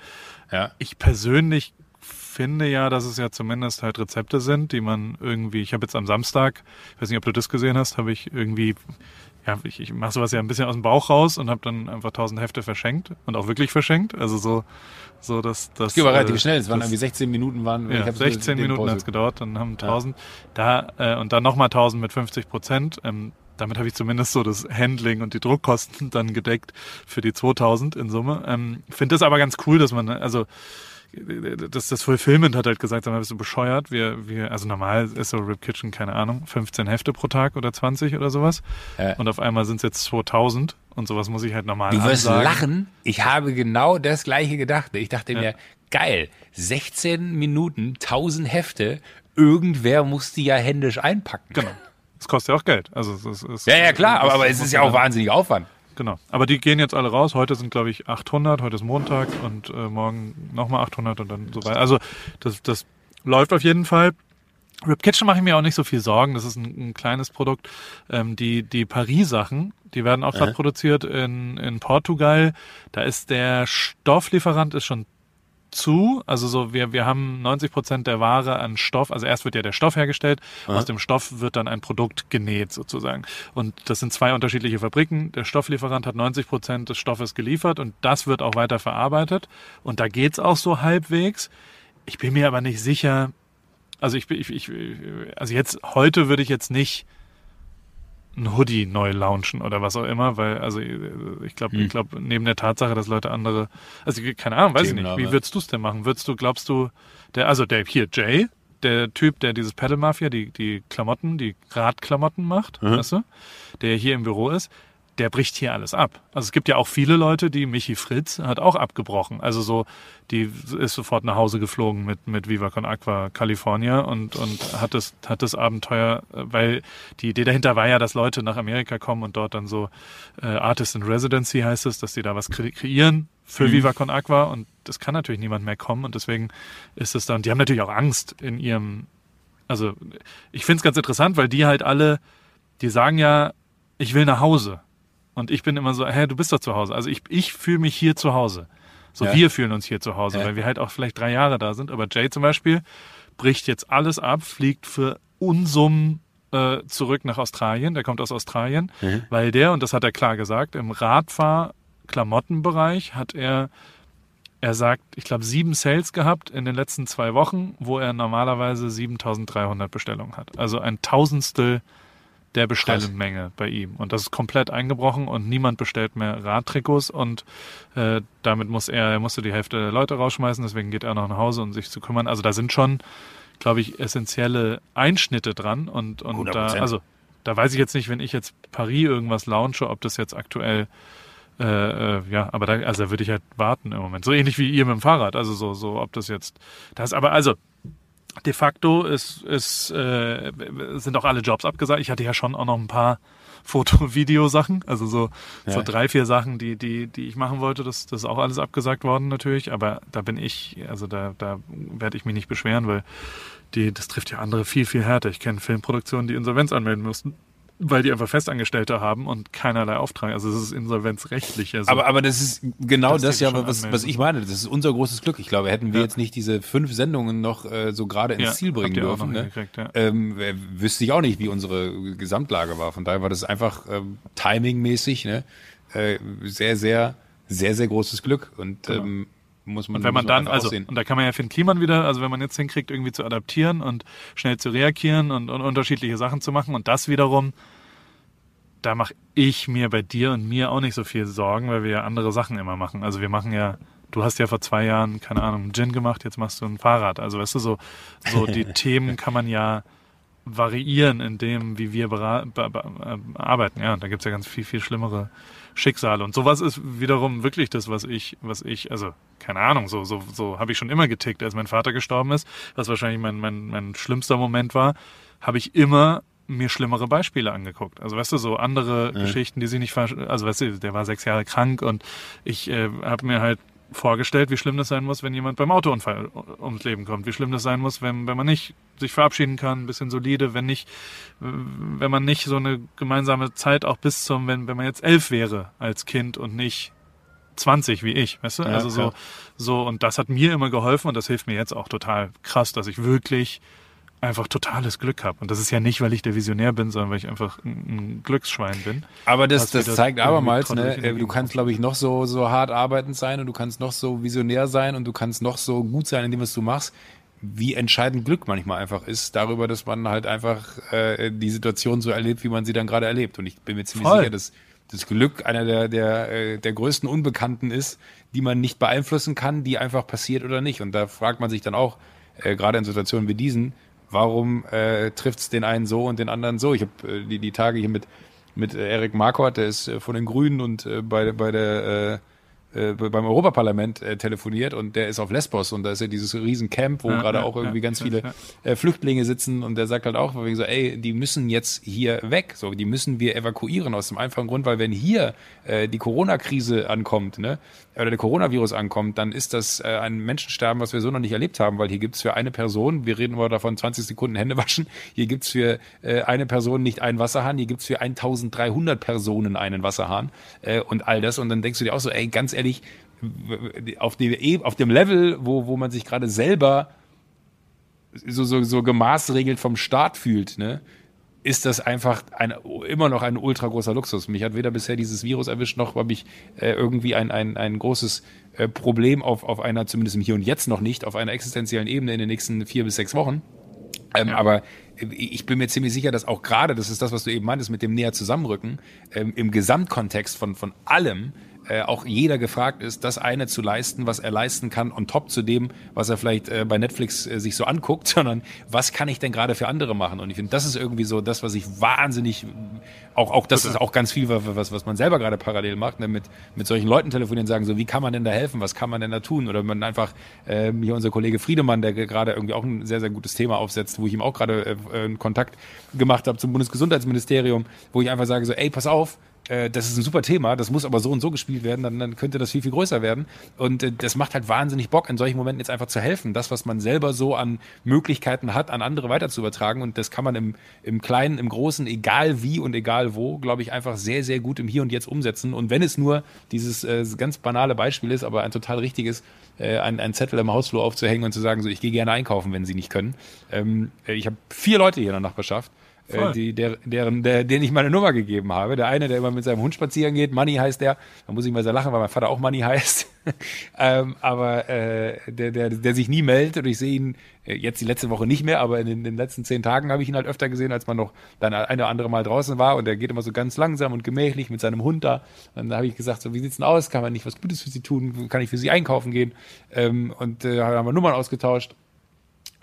Ja. Ich persönlich finde ja, dass es ja zumindest halt Rezepte sind, die man irgendwie, ich habe jetzt am Samstag, ich weiß nicht, ob du das gesehen hast, habe ich irgendwie, ja, ich, ich mache sowas ja ein bisschen aus dem Bauch raus und habe dann einfach tausend Hefte verschenkt und auch wirklich verschenkt. Also so, so dass das. Das ging aber relativ äh, schnell. Es waren das- irgendwie 16 Minuten waren. ja, ich hab's 16 den Minuten Pause- hat's gedauert, dann haben 1000 da äh, und dann nochmal 1000 mit 50 Prozent. Ähm, damit habe ich zumindest so das Handling und die Druckkosten dann gedeckt für die 2000 in Summe. Ähm, Finde das aber ganz cool, dass man, also das, das Fulfillment hat halt gesagt, sag mal, bist du bescheuert? Wir, wir, also normal ist so Rip Kitchen, keine Ahnung, 15 Hefte pro Tag oder 20 oder sowas. Ja. Und auf einmal sind es jetzt 2000 und sowas muss ich halt normal Du wirst ansagen. lachen. Ich habe genau das gleiche gedacht. Ich dachte Ja. mir, geil, 16 Minuten, 1000 Hefte. Irgendwer muss die ja händisch einpacken. Genau. Das kostet ja auch Geld. Also es ist, Ja, ja, klar, aber, aber es ist ja auch wahnsinnig Aufwand. Genau. Aber die gehen jetzt alle raus. Heute sind, glaube ich, 800. Heute ist Montag und äh, morgen nochmal 800 und dann so weiter. Also das, das läuft auf jeden Fall. Rip Kitchen mache ich mir auch nicht so viel Sorgen. Das ist ein, ein kleines Produkt. Ähm, die die Paris-Sachen, die werden auch gerade produziert in, in Portugal. Da ist der Stofflieferant ist schon zu. Also so, wir, wir haben 90 Prozent der Ware an Stoff. Also erst wird ja der Stoff hergestellt. Aus dem Stoff wird dann ein Produkt genäht sozusagen. Und das sind zwei unterschiedliche Fabriken. Der Stofflieferant hat 90 Prozent des Stoffes geliefert und das wird auch weiter verarbeitet. Und da geht's auch so halbwegs. Ich bin mir aber nicht sicher. Also ich, bin- ich, ich also jetzt heute würde ich jetzt nicht ein Hoodie neu launchen oder was auch immer, weil also ich glaube, ich glaube neben der Tatsache, dass Leute andere, also keine Ahnung, weiß ich nicht. Wie würdest du es denn machen? Würdest du, glaubst du, der, also der hier Jay, der Typ, der dieses Pedal Mafia, die die Klamotten, die Radklamotten macht, weißt du, der hier im Büro ist, der bricht hier alles ab. Also es gibt ja auch viele Leute, die Michi Fritz hat auch abgebrochen. Also so, die ist sofort nach Hause geflogen mit mit Viva Con Aqua California und und hat das hat das Abenteuer, äh, weil die Idee dahinter war ja, dass Leute nach Amerika kommen und dort dann so äh, Artist in Residency heißt es, dass die da was kre kreieren für Viva Con Aqua und das kann natürlich niemand mehr kommen und deswegen ist es dann. Die haben natürlich auch Angst in ihrem also ich finde es ganz interessant, weil die halt alle, die sagen ja, ich will nach Hause. Und ich bin immer so, hä, du bist doch zu Hause. Also ich, ich fühle mich hier zu Hause. So, Ja. wir fühlen uns hier zu Hause, Ja. weil wir halt auch vielleicht drei Jahre da sind. Aber Jay zum Beispiel bricht jetzt alles ab, fliegt für Unsummen äh, zurück nach Australien. Der kommt aus Australien, weil der, und das hat er klar gesagt, im Radfahr-Klamottenbereich hat er er sagt, ich glaube, sieben Sales gehabt in den letzten zwei Wochen, wo er normalerweise 7300 Bestellungen hat. Also ein Tausendstel der Bestellmenge bei ihm. Und das ist komplett eingebrochen und niemand bestellt mehr Radtrikots und äh, damit muss er, er musste die Hälfte der Leute rausschmeißen, deswegen geht er noch nach Hause, um sich zu kümmern. Also da sind schon, glaube ich, essentielle Einschnitte dran und, und da, 100%. also da weiß ich jetzt nicht, wenn ich jetzt Paris irgendwas launche, ob das jetzt aktuell äh, äh, ja, aber da, also da würde ich halt warten im Moment. So ähnlich wie ihr mit dem Fahrrad. Also so, so, ob das jetzt das, aber also de facto ist, ist, äh, sind auch alle Jobs abgesagt. Ich hatte ja schon auch noch ein paar Foto-Video-Sachen, also so, so Ja. drei, vier Sachen, die, die, die ich machen wollte. Das, das ist auch alles abgesagt worden natürlich, aber da bin ich, also da, da werde ich mich nicht beschweren, weil die, das trifft ja andere viel, viel härter. Ich kenne Filmproduktionen, die Insolvenz anmelden mussten, weil die einfach Festangestellte haben und keinerlei Auftrag. Also es ist insolvenzrechtlich. Also Aber, aber das ist genau Das ja, was, was ich meine. Das ist unser großes Glück. Ich glaube, hätten wir Ja. jetzt nicht diese fünf Sendungen noch äh, so gerade ins Ja, Ziel bringen dürfen, ne? ja. ähm, äh, wüsste ich auch nicht, wie unsere Gesamtlage war. Von daher war das einfach ähm, timingmäßig ne? äh, sehr, sehr, sehr, sehr großes Glück. Und ähm, muss man, Und wenn man muss dann, also, aussehen. und da kann man ja Finn Kliman wieder, also wenn man jetzt hinkriegt, irgendwie zu adaptieren und schnell zu reagieren und, und unterschiedliche Sachen zu machen und das wiederum, da mache ich mir bei dir und mir auch nicht so viel Sorgen, weil wir ja andere Sachen immer machen. Also wir machen ja, du hast ja vor zwei Jahren, keine Ahnung, einen Gin gemacht, jetzt machst du ein Fahrrad. Also weißt du, so, so die Themen kann man ja variieren in dem, wie wir äh, arbeiten. Ja, da gibt's ja ganz viel, viel schlimmere Schicksale. Und sowas ist wiederum wirklich das, was ich, was ich, also keine Ahnung, so, so, so habe ich schon immer getickt, als mein Vater gestorben ist, was wahrscheinlich mein, mein, mein schlimmster Moment war, habe ich immer mir schlimmere Beispiele angeguckt. Also weißt du, so andere Geschichten, die sich nicht also weißt du, der war sechs Jahre krank und ich äh, habe mir halt vorgestellt, wie schlimm das sein muss, wenn jemand beim Autounfall ums Leben kommt, wie schlimm das sein muss, wenn, wenn man nicht sich verabschieden kann, ein bisschen solide, wenn nicht, wenn man nicht so eine gemeinsame Zeit auch bis zum, wenn, wenn man jetzt elf wäre als Kind und nicht 20 wie ich, weißt du? Ja, also so, klar. so, und das hat mir immer geholfen und das hilft mir jetzt auch total krass, dass ich wirklich einfach totales Glück habe. Und das ist ja nicht, weil ich der Visionär bin, sondern weil ich einfach ein, ein Glücksschwein bin. Aber das, das zeigt abermals, ne, äh, du kannst, glaube ich, noch so, so hart arbeitend sein und du kannst noch so visionär sein und du kannst noch so gut sein in dem, was du machst, wie entscheidend Glück manchmal einfach ist, darüber, dass man halt einfach äh, die Situation so erlebt, wie man sie dann gerade erlebt. Und ich bin mir ziemlich Voll. sicher, dass das Glück einer der, der, äh, der größten Unbekannten ist, die man nicht beeinflussen kann, die einfach passiert oder nicht. Und da fragt man sich dann auch, äh, gerade in Situationen wie diesen, warum äh, trifft es den einen so und den anderen so? Ich habe äh, die, die Tage hier mit, mit äh, Erik Marquardt, der ist äh, von den Grünen und äh, bei, bei der äh, äh, beim Europaparlament äh, telefoniert und der ist auf Lesbos und da ist ja dieses riesen Camp, wo Ja, gerade ja, auch irgendwie ja, ganz viele äh, Flüchtlinge sitzen und der sagt halt auch, wegen so, ey, die müssen jetzt hier weg, so, die müssen wir evakuieren aus dem einfachen Grund, weil wenn hier äh, die Corona-Krise ankommt, ne, oder der Coronavirus ankommt, dann ist das äh, ein Menschensterben, was wir so noch nicht erlebt haben, weil hier gibt's für eine Person, wir reden immer davon 20 Sekunden Hände waschen, hier gibt's für äh, eine Person nicht einen Wasserhahn, hier gibt's für 1300 Personen einen Wasserhahn äh, und all das. Und dann denkst du dir auch so, ey, ganz ehrlich, auf dem, E- auf dem Level, wo, wo man sich gerade selber so, so, so gemaßregelt vom Staat fühlt, ne, ist das einfach ein, immer noch ein ultra großer Luxus. Mich hat weder bisher dieses Virus erwischt, noch habe ich äh, irgendwie ein, ein, ein großes äh, Problem auf, auf einer, zumindest im Hier und Jetzt noch nicht, auf einer existenziellen Ebene in den nächsten vier bis sechs Wochen. Ähm, Aber ich bin mir ziemlich sicher, dass auch gerade, das ist das, was du eben meintest, mit dem näher zusammenrücken, ähm, im Gesamtkontext von, von allem äh, auch jeder gefragt ist, das eine zu leisten, was er leisten kann, on top zu dem, was er vielleicht äh, bei Netflix äh, sich so anguckt, sondern was kann ich denn gerade für andere machen? Und ich finde, das ist irgendwie so das, was ich wahnsinnig, auch, auch das ist auch ganz viel, was, was man selber gerade parallel macht, ne? mit, mit solchen Leuten telefonieren, sagen so, wie kann man denn da helfen, was kann man denn da tun? Oder man einfach, ähm, hier unser Kollege Friedemann, der gerade irgendwie auch ein sehr, sehr gutes Thema aufsetzt, wo ich ihm auch gerade äh, einen Kontakt gemacht habe zum Bundesgesundheitsministerium, wo ich einfach sage so, ey, pass auf, äh, das ist ein super Thema, das muss aber so und so gespielt werden, dann, dann könnte das viel, viel größer werden. Und äh, das macht halt wahnsinnig Bock, in solchen Momenten jetzt einfach zu helfen. Das, was man selber so an Möglichkeiten hat, an andere weiter zu übertragen. Und das kann man im, im Kleinen, im Großen, egal wie und egal wo, glaube ich, einfach sehr, sehr gut im Hier und Jetzt umsetzen. Und wenn es nur dieses äh, ganz banale Beispiel ist, aber ein total richtiges, äh, ein, ein Zettel im Hausflur aufzuhängen und zu sagen, so, ich gehe gerne einkaufen, wenn sie nicht können. Ähm, äh, ich habe vier Leute hier in der Nachbarschaft äh, die, der, deren, der, denen ich meine Nummer gegeben habe. Der eine, der immer mit seinem Hund spazieren geht, Manny heißt der. Da muss ich mal sehr lachen, weil mein Vater auch Manny heißt. ähm, aber äh, der, der, der sich nie meldet und ich sehe ihn äh, jetzt die letzte Woche nicht mehr, aber in den, in den letzten zehn Tagen habe ich ihn halt öfter gesehen, als man noch dann eine oder andere Mal draußen war und der geht immer so ganz langsam und gemächlich mit seinem Hund da. Und da habe ich gesagt, so wie sieht's denn aus? Kann man nicht was Gutes für sie tun? Kann ich für sie einkaufen gehen? Ähm, und äh, haben wir Nummern ausgetauscht.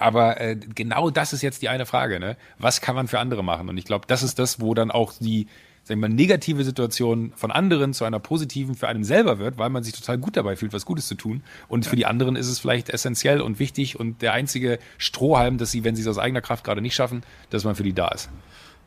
Aber äh, genau das ist jetzt die eine Frage, ne? Was kann man für andere machen? Und ich glaube, das ist das, wo dann auch die, sagen wir mal, negative Situation von anderen zu einer positiven für einen selber wird, weil man sich total gut dabei fühlt, was Gutes zu tun. Und für die anderen ist es vielleicht essentiell und wichtig und der einzige Strohhalm, dass sie, wenn sie es aus eigener Kraft gerade nicht schaffen, dass man für die da ist.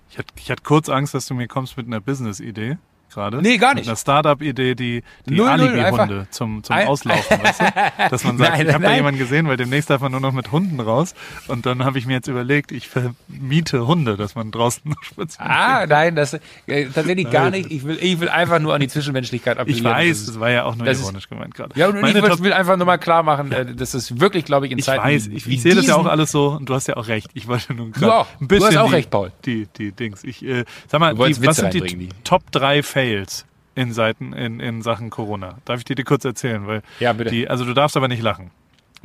Ich hatte, ich hatte kurz Angst, dass du mir kommst mit einer Business-Idee gerade. Nee, gar nicht. Mit einer Startup-Idee, die, die Alibi-Hunde zum, zum Ein- Auslaufen, weißt du? Dass man sagt, Nein, ich habe da jemanden gesehen, weil demnächst darf man nur noch mit Hunden raus. Und dann habe ich mir jetzt überlegt, ich vermiete Hunde, dass man draußen spazieren Ah, nein, das äh, tatsächlich gar nicht. Ich will, ich will einfach nur an die Zwischenmenschlichkeit Ich appellieren. weiß, Das ist- war ja auch nur das ist- ironisch gemeint gerade. Ja, und Meine ich will, Top- will einfach nur mal klar machen, äh, das ist wirklich, glaube ich, in ich Zeiten weiß, ich, wie ich sehe das ja auch alles so und du hast ja auch recht. Ich wollte nur gerade ein Du hast bisschen auch die, recht, Paul. Die, die Dings. Ich äh, sag mal, die, was sind die, die- Top 3 Fails in Seiten in, in Sachen Corona? Darf ich dir die kurz erzählen? Weil Ja, bitte. Die, also du darfst aber nicht lachen.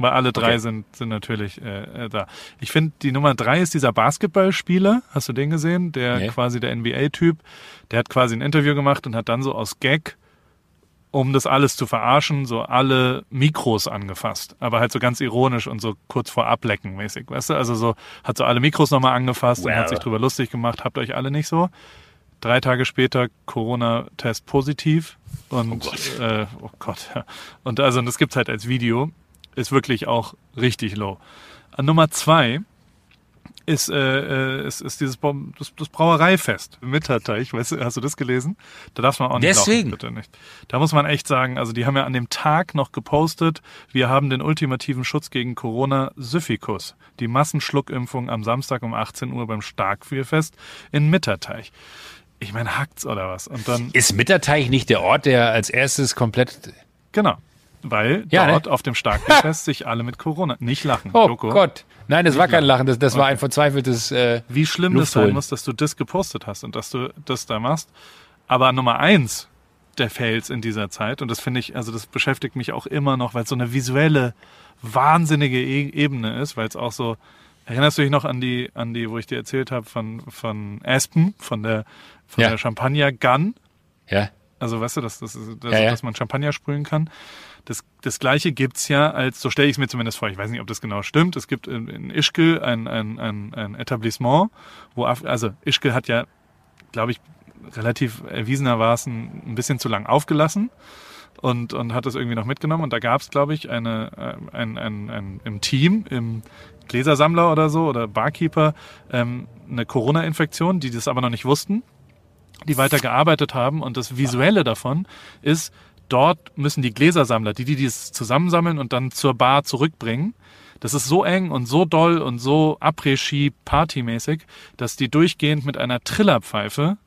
Weil alle drei Okay. sind, sind natürlich äh, äh, da. Ich finde, die Nummer drei ist dieser Basketballspieler. Hast du den gesehen? Der Nee. quasi der NBA-Typ. Der hat quasi ein Interview gemacht und hat dann so aus Gag um das alles zu verarschen, so alle Mikros angefasst. Aber halt so ganz ironisch und so kurz vor Ablecken mäßig, weißt du? Also so, hat so alle Mikros nochmal angefasst und Well. hat sich drüber lustig gemacht. Habt euch alle nicht so. Drei Tage später Corona-Test positiv. Und, oh Gott. Äh, oh Gott. ja. Und also, und das gibt's halt als Video. Ist wirklich auch richtig low. An Nummer zwei ist, äh, äh, ist, ist dieses Bau- das, das Brauereifest Mitterteich. Weißt du, hast du das gelesen? Da darf man auch nicht Deswegen. lachen, bitte nicht. Da muss man echt sagen, also die haben ja an dem Tag noch gepostet, wir haben den ultimativen Schutz gegen Corona Syphikus. Die Massenschluckimpfung am Samstag um 18 Uhr beim Starkbierfest in Mitterteich. Ich meine, hackt's oder was? Und dann, Ist Mitterteich nicht der Ort, der als erstes komplett Genau. Weil Ja, ne? dort auf dem Starkbierfest sich alle mit Corona. Nicht lachen. Oh Joko. Gott. Nein, das war kein Lachen, das, das war ein verzweifeltes. Äh, Wie schlimm Luft das sein muss, dass du das gepostet hast und dass du das da machst. Aber Nummer eins der Fails in dieser Zeit, und das finde ich, also das beschäftigt mich auch immer noch, weil es so eine visuelle, wahnsinnige e Ebene ist, weil es auch so, erinnerst du dich noch an die, an die, wo ich dir erzählt habe von, von Aspen, von der, von Ja. der Champagner Gun? ja. Also weißt du, dass, dass, dass, Ja, ja. dass man Champagner sprühen kann. Das, das gleiche gibt's ja als, so stelle ich es mir zumindest vor, ich weiß nicht, ob das genau stimmt. Es gibt in, in Ischgl ein, ein, ein, ein Etablissement, wo, Af also Ischgl hat ja, glaube ich, relativ erwiesenermaßen ein bisschen zu lang aufgelassen und, und hat das irgendwie noch mitgenommen. Und da gab's, glaube ich, eine, äh, ein, ein, ein, im Team, im Gläsersammler oder so oder Barkeeper, ähm, eine Corona-Infektion, die das aber noch nicht wussten die weiter gearbeitet haben. Und das Visuelle davon ist, dort müssen die Gläsersammler, die, die dies zusammensammeln und dann zur Bar zurückbringen, das ist so eng und so doll und so Après-Ski-Partymäßig, dass die durchgehend mit einer Trillerpfeife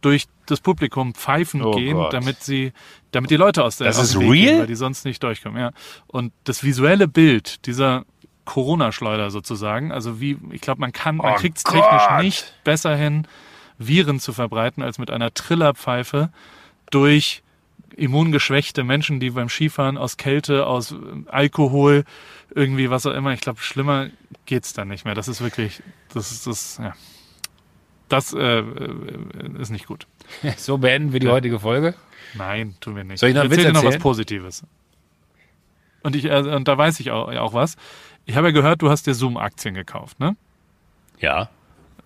durch das Publikum pfeifen Oh gehen, Gott. damit sie, damit die Leute aus der Das aus ist Weg gehen, real? weil die sonst nicht durchkommen. Ja. Und das visuelle Bild dieser Corona-Schleuder sozusagen, also wie, ich glaube, man kann, man Oh kriegt es technisch nicht besser hin, Viren zu verbreiten, als mit einer Trillerpfeife durch immungeschwächte Menschen, die beim Skifahren aus Kälte, aus äh, Alkohol, irgendwie was auch immer. Ich glaube, schlimmer geht's dann nicht mehr. Das ist wirklich, das ist das, ja. Das äh, äh, ist nicht gut. So beenden wir die Ja. heutige Folge. Nein, tun wir nicht. Soll ich noch einen erzähl Witz dir noch was? Positives. Und ich, äh, und da weiß ich auch, auch was. Ich habe ja gehört, du hast dir Zoom-Aktien gekauft, ne? Ja.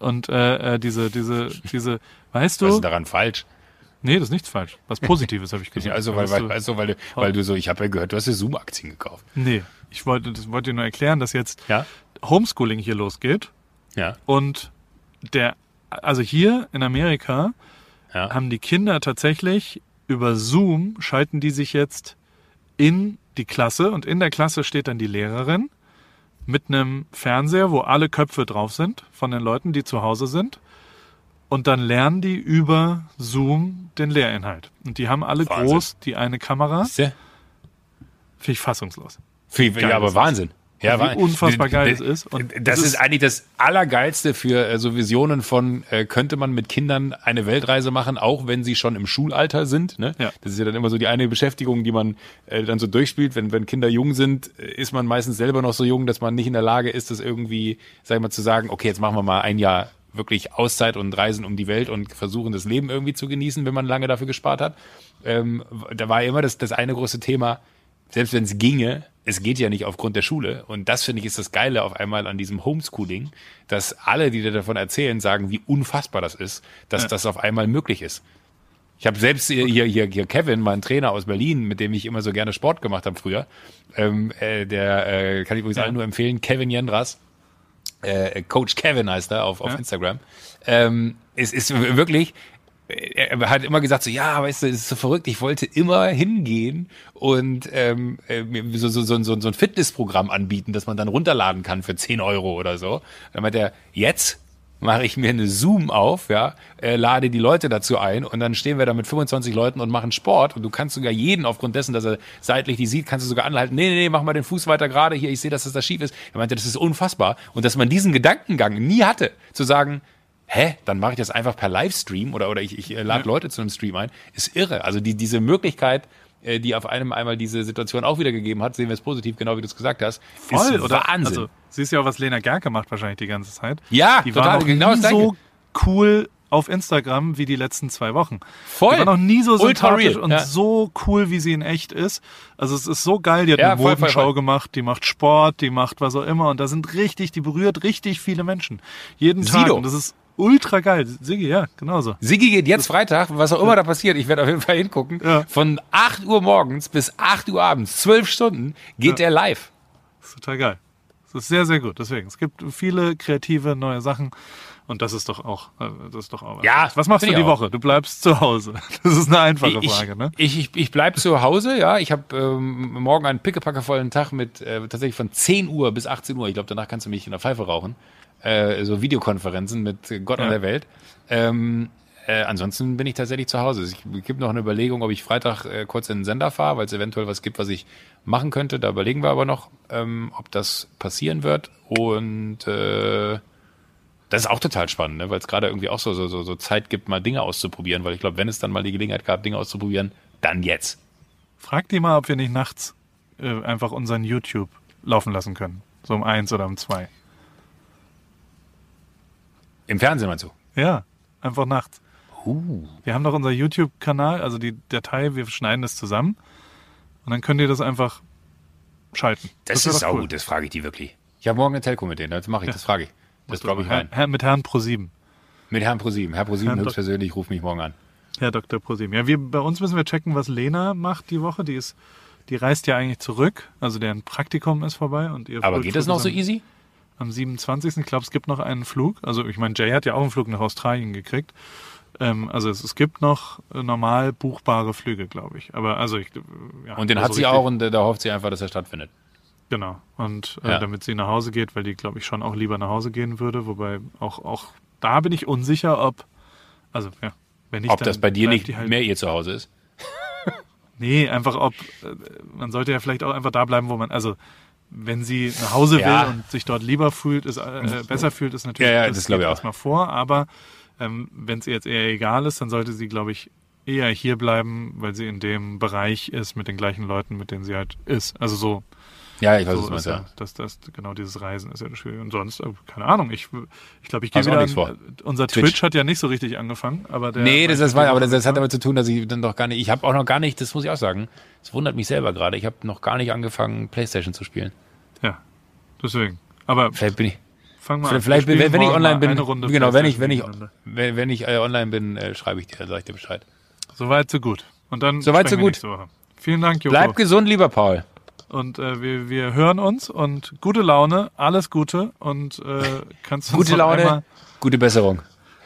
Und äh, äh, diese, diese, diese, weißt Was du? ist daran falsch? Nee, das ist nichts falsch. Was Positives habe ich gesagt. Also, weil, weil, du- also, weil, du, weil du so, ich habe ja gehört, du hast ja Zoom-Aktien gekauft. Nee, ich wollte, das wollte dir nur erklären, dass jetzt Ja? Homeschooling hier losgeht Ja. und der, also hier in Amerika Ja. haben die Kinder tatsächlich über Zoom schalten die sich jetzt in die Klasse und in der Klasse steht dann die Lehrerin mit einem Fernseher, wo alle Köpfe drauf sind von den Leuten, die zu Hause sind. Und dann lernen die über Zoom den Lehrinhalt. Und die haben alle Wahnsinn. groß die eine Kamera. Finde ich fassungslos. Geil ja, aber Wahnsinn. Ja, Wie unfassbar geil d- es ist. Und das ist, ist- eigentlich das Allergeilste für äh, so Visionen von, äh, könnte man mit Kindern eine Weltreise machen, auch wenn sie schon im Schulalter sind. Ne? Ja. Das ist ja dann immer so die eine Beschäftigung, die man äh, dann so durchspielt. Wenn, wenn Kinder jung sind, äh, ist man meistens selber noch so jung, dass man nicht in der Lage ist, das irgendwie, sag ich mal, zu sagen, okay, jetzt machen wir mal ein Jahr wirklich Auszeit und Reisen um die Welt und versuchen, das Leben irgendwie zu genießen, wenn man lange dafür gespart hat. Ähm, da war immer das, das eine große Thema, selbst wenn es ginge, es geht ja nicht aufgrund der Schule. Und das finde ich ist das Geile auf einmal an diesem Homeschooling, dass alle, die dir davon erzählen, sagen, wie unfassbar das ist, dass Ja. das auf einmal möglich ist. Ich habe selbst hier, hier, hier Kevin, mein Trainer aus Berlin, mit dem ich immer so gerne Sport gemacht habe früher, ähm, äh, der äh, kann ich übrigens Ja. allen nur empfehlen, Kevin Jendras, äh, Coach Kevin heißt er auf, auf Ja. Instagram. Ähm, es ist wirklich, er hat immer gesagt so, ja, weißt du, es ist so verrückt, ich wollte immer hingehen und ähm, äh, so, so, so, so, so ein Fitnessprogramm anbieten, das man dann runterladen kann für 10 Euro oder so. Dann meint er, jetzt mache ich mir eine Zoom auf, ja, äh, lade die Leute dazu ein und dann stehen wir da mit 25 Leuten und machen Sport und du kannst sogar jeden aufgrund dessen, dass er seitlich die sieht, kannst du sogar anhalten, nee, nee, nee, mach mal den Fuß weiter gerade hier, ich sehe, dass das da schief ist. Er meinte, das ist unfassbar und dass man diesen Gedankengang nie hatte, zu sagen, hä, dann mache ich das einfach per Livestream oder, oder ich, ich äh, lade Leute zu einem Stream ein, ist irre. Also die, diese Möglichkeit, äh, die auf einem einmal diese Situation auch wieder gegeben hat, sehen wir es positiv, genau wie du es gesagt hast, Voll, ist oder? Wahnsinn. Also, siehst ja auch, was Lena Gerke macht wahrscheinlich die ganze Zeit. Ja, die total, war genau so cool auf Instagram wie die letzten zwei Wochen. Voll. Die war noch nie so sympathisch und ja. so cool, wie sie in echt ist. Also es ist so geil. Die hat Ja, eine Modenschau gemacht, die macht Sport, die macht was auch immer. Und da sind richtig, die berührt richtig viele Menschen. Jeden Tag. Sido. Und das ist ultra geil. Sigi, ja, genauso. Sigi geht jetzt Freitag, was auch immer da passiert, ich werde auf jeden Fall hingucken. Ja. Von 8 Uhr morgens bis 8 Uhr abends, 12 Stunden, geht der live. Das ist total geil. Das ist sehr, sehr gut. Deswegen, es gibt viele kreative neue Sachen. Und das ist doch auch, äh, das ist doch auch. Ja, Was machst du die auch. Woche? Du bleibst zu Hause. Das ist eine einfache ich, Frage, ne? Ich, ich, ich bleib zu Hause, ja. Ich habe ähm, morgen einen pickepackevollen Tag mit äh, tatsächlich von 10 Uhr bis 18 Uhr. Ich glaube, danach kannst du mich in der Pfeife rauchen. Äh, so Videokonferenzen mit Gott Ja. und der Welt. Ähm, äh, ansonsten bin ich tatsächlich zu Hause. Es gibt noch eine Überlegung, ob ich Freitag äh, kurz in den Sender fahre, weil es eventuell was gibt, was ich machen könnte. Da überlegen wir aber noch, ähm, ob das passieren wird. Und äh, das ist auch total spannend, ne? weil es gerade irgendwie auch so, so, so, so Zeit gibt, mal Dinge auszuprobieren. Weil ich glaube, wenn es dann mal die Gelegenheit gab, Dinge auszuprobieren, dann jetzt. Frag die mal, ob wir nicht nachts äh, einfach unseren YouTube laufen lassen können. So um eins oder um zwei. Im Fernsehen meinst du? Ja, einfach nachts. Uh. Wir haben doch unser YouTube-Kanal, also die Datei, wir schneiden das zusammen. Und dann könnt ihr das einfach schalten. Das, wär ist auch cool. gut, das frage ich die wirklich. Ich habe morgen eine Telco mit denen, das mache ich, das frage ich. Das glaube ich rein. Herr, mit Herrn Pro7. Mit Herrn ProSieben. Herr ProSieben Herrn höchstpersönlich ruft mich morgen an. Herr Dr. ProSieben. Ja, wir, bei uns müssen wir checken, was Lena macht die Woche. Die ist, die reist ja eigentlich zurück. Also deren Praktikum ist vorbei. Und ihr Aber geht das noch so easy? Am 27. Ich glaube, es gibt noch einen Flug. Also ich meine, Jay hat ja auch einen Flug nach Australien gekriegt. Ähm, also es, es gibt noch äh, normal buchbare Flüge, glaube ich. Aber also ich, äh, ja, Und den also hat sie auch und da hofft sie einfach, dass er stattfindet. Genau. Und äh, Ja. damit sie nach Hause geht, weil die, glaube ich, schon auch lieber nach Hause gehen würde. Wobei auch, auch da bin ich unsicher, ob, also ja, wenn nicht, Ob das bei dir nicht halt, mehr ihr Zuhause ist? Nee, einfach ob, äh, man sollte ja vielleicht auch einfach da bleiben, wo man, also wenn sie nach Hause Ja. will und sich dort lieber fühlt, ist, äh, besser fühlt, ist natürlich, Ja, ja, das glaube geht ich auch. erstmal vor, aber ähm, wenn es ihr jetzt eher egal ist, dann sollte sie, glaube ich, eher hier bleiben, weil sie in dem Bereich ist mit den gleichen Leuten, mit denen sie halt ist. Also so, Ja, ich weiß, was so ist meinst, ja, das, das, genau dieses Reisen ist ja das Schwierige. Und sonst, äh, keine Ahnung, ich, ich glaube, ich gehe Hast auch wieder, nichts vor. an, unser Twitch. Twitch. hat ja nicht so richtig angefangen, aber der. Nee, das, das war, aber das, das hat aber damit zu tun, dass ich dann doch gar nicht, ich habe auch noch gar nicht, das muss ich auch sagen, das wundert mich selber gerade, ich habe noch gar nicht angefangen, Playstation zu spielen. Ja, deswegen. Aber Vielleicht bin ich, fang mal an. vielleicht, wenn, ich online bin, genau, wenn ich, wenn ich, wenn, wenn ich äh, online bin, äh, schreibe ich dir, sag ich dir Bescheid. Soweit, so gut. Und dann Soweit, so gut. Vielen Dank, Joko. Bleib gesund, lieber Paul. Und äh, wir, wir hören uns und gute Laune, alles Gute und äh, kannst du Gute Laune, Einmal, gute Besserung.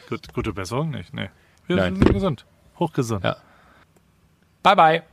gut, gute Besserung nicht, nee. Wir Nein. sind gesund, hochgesund. Ja. Bye, bye.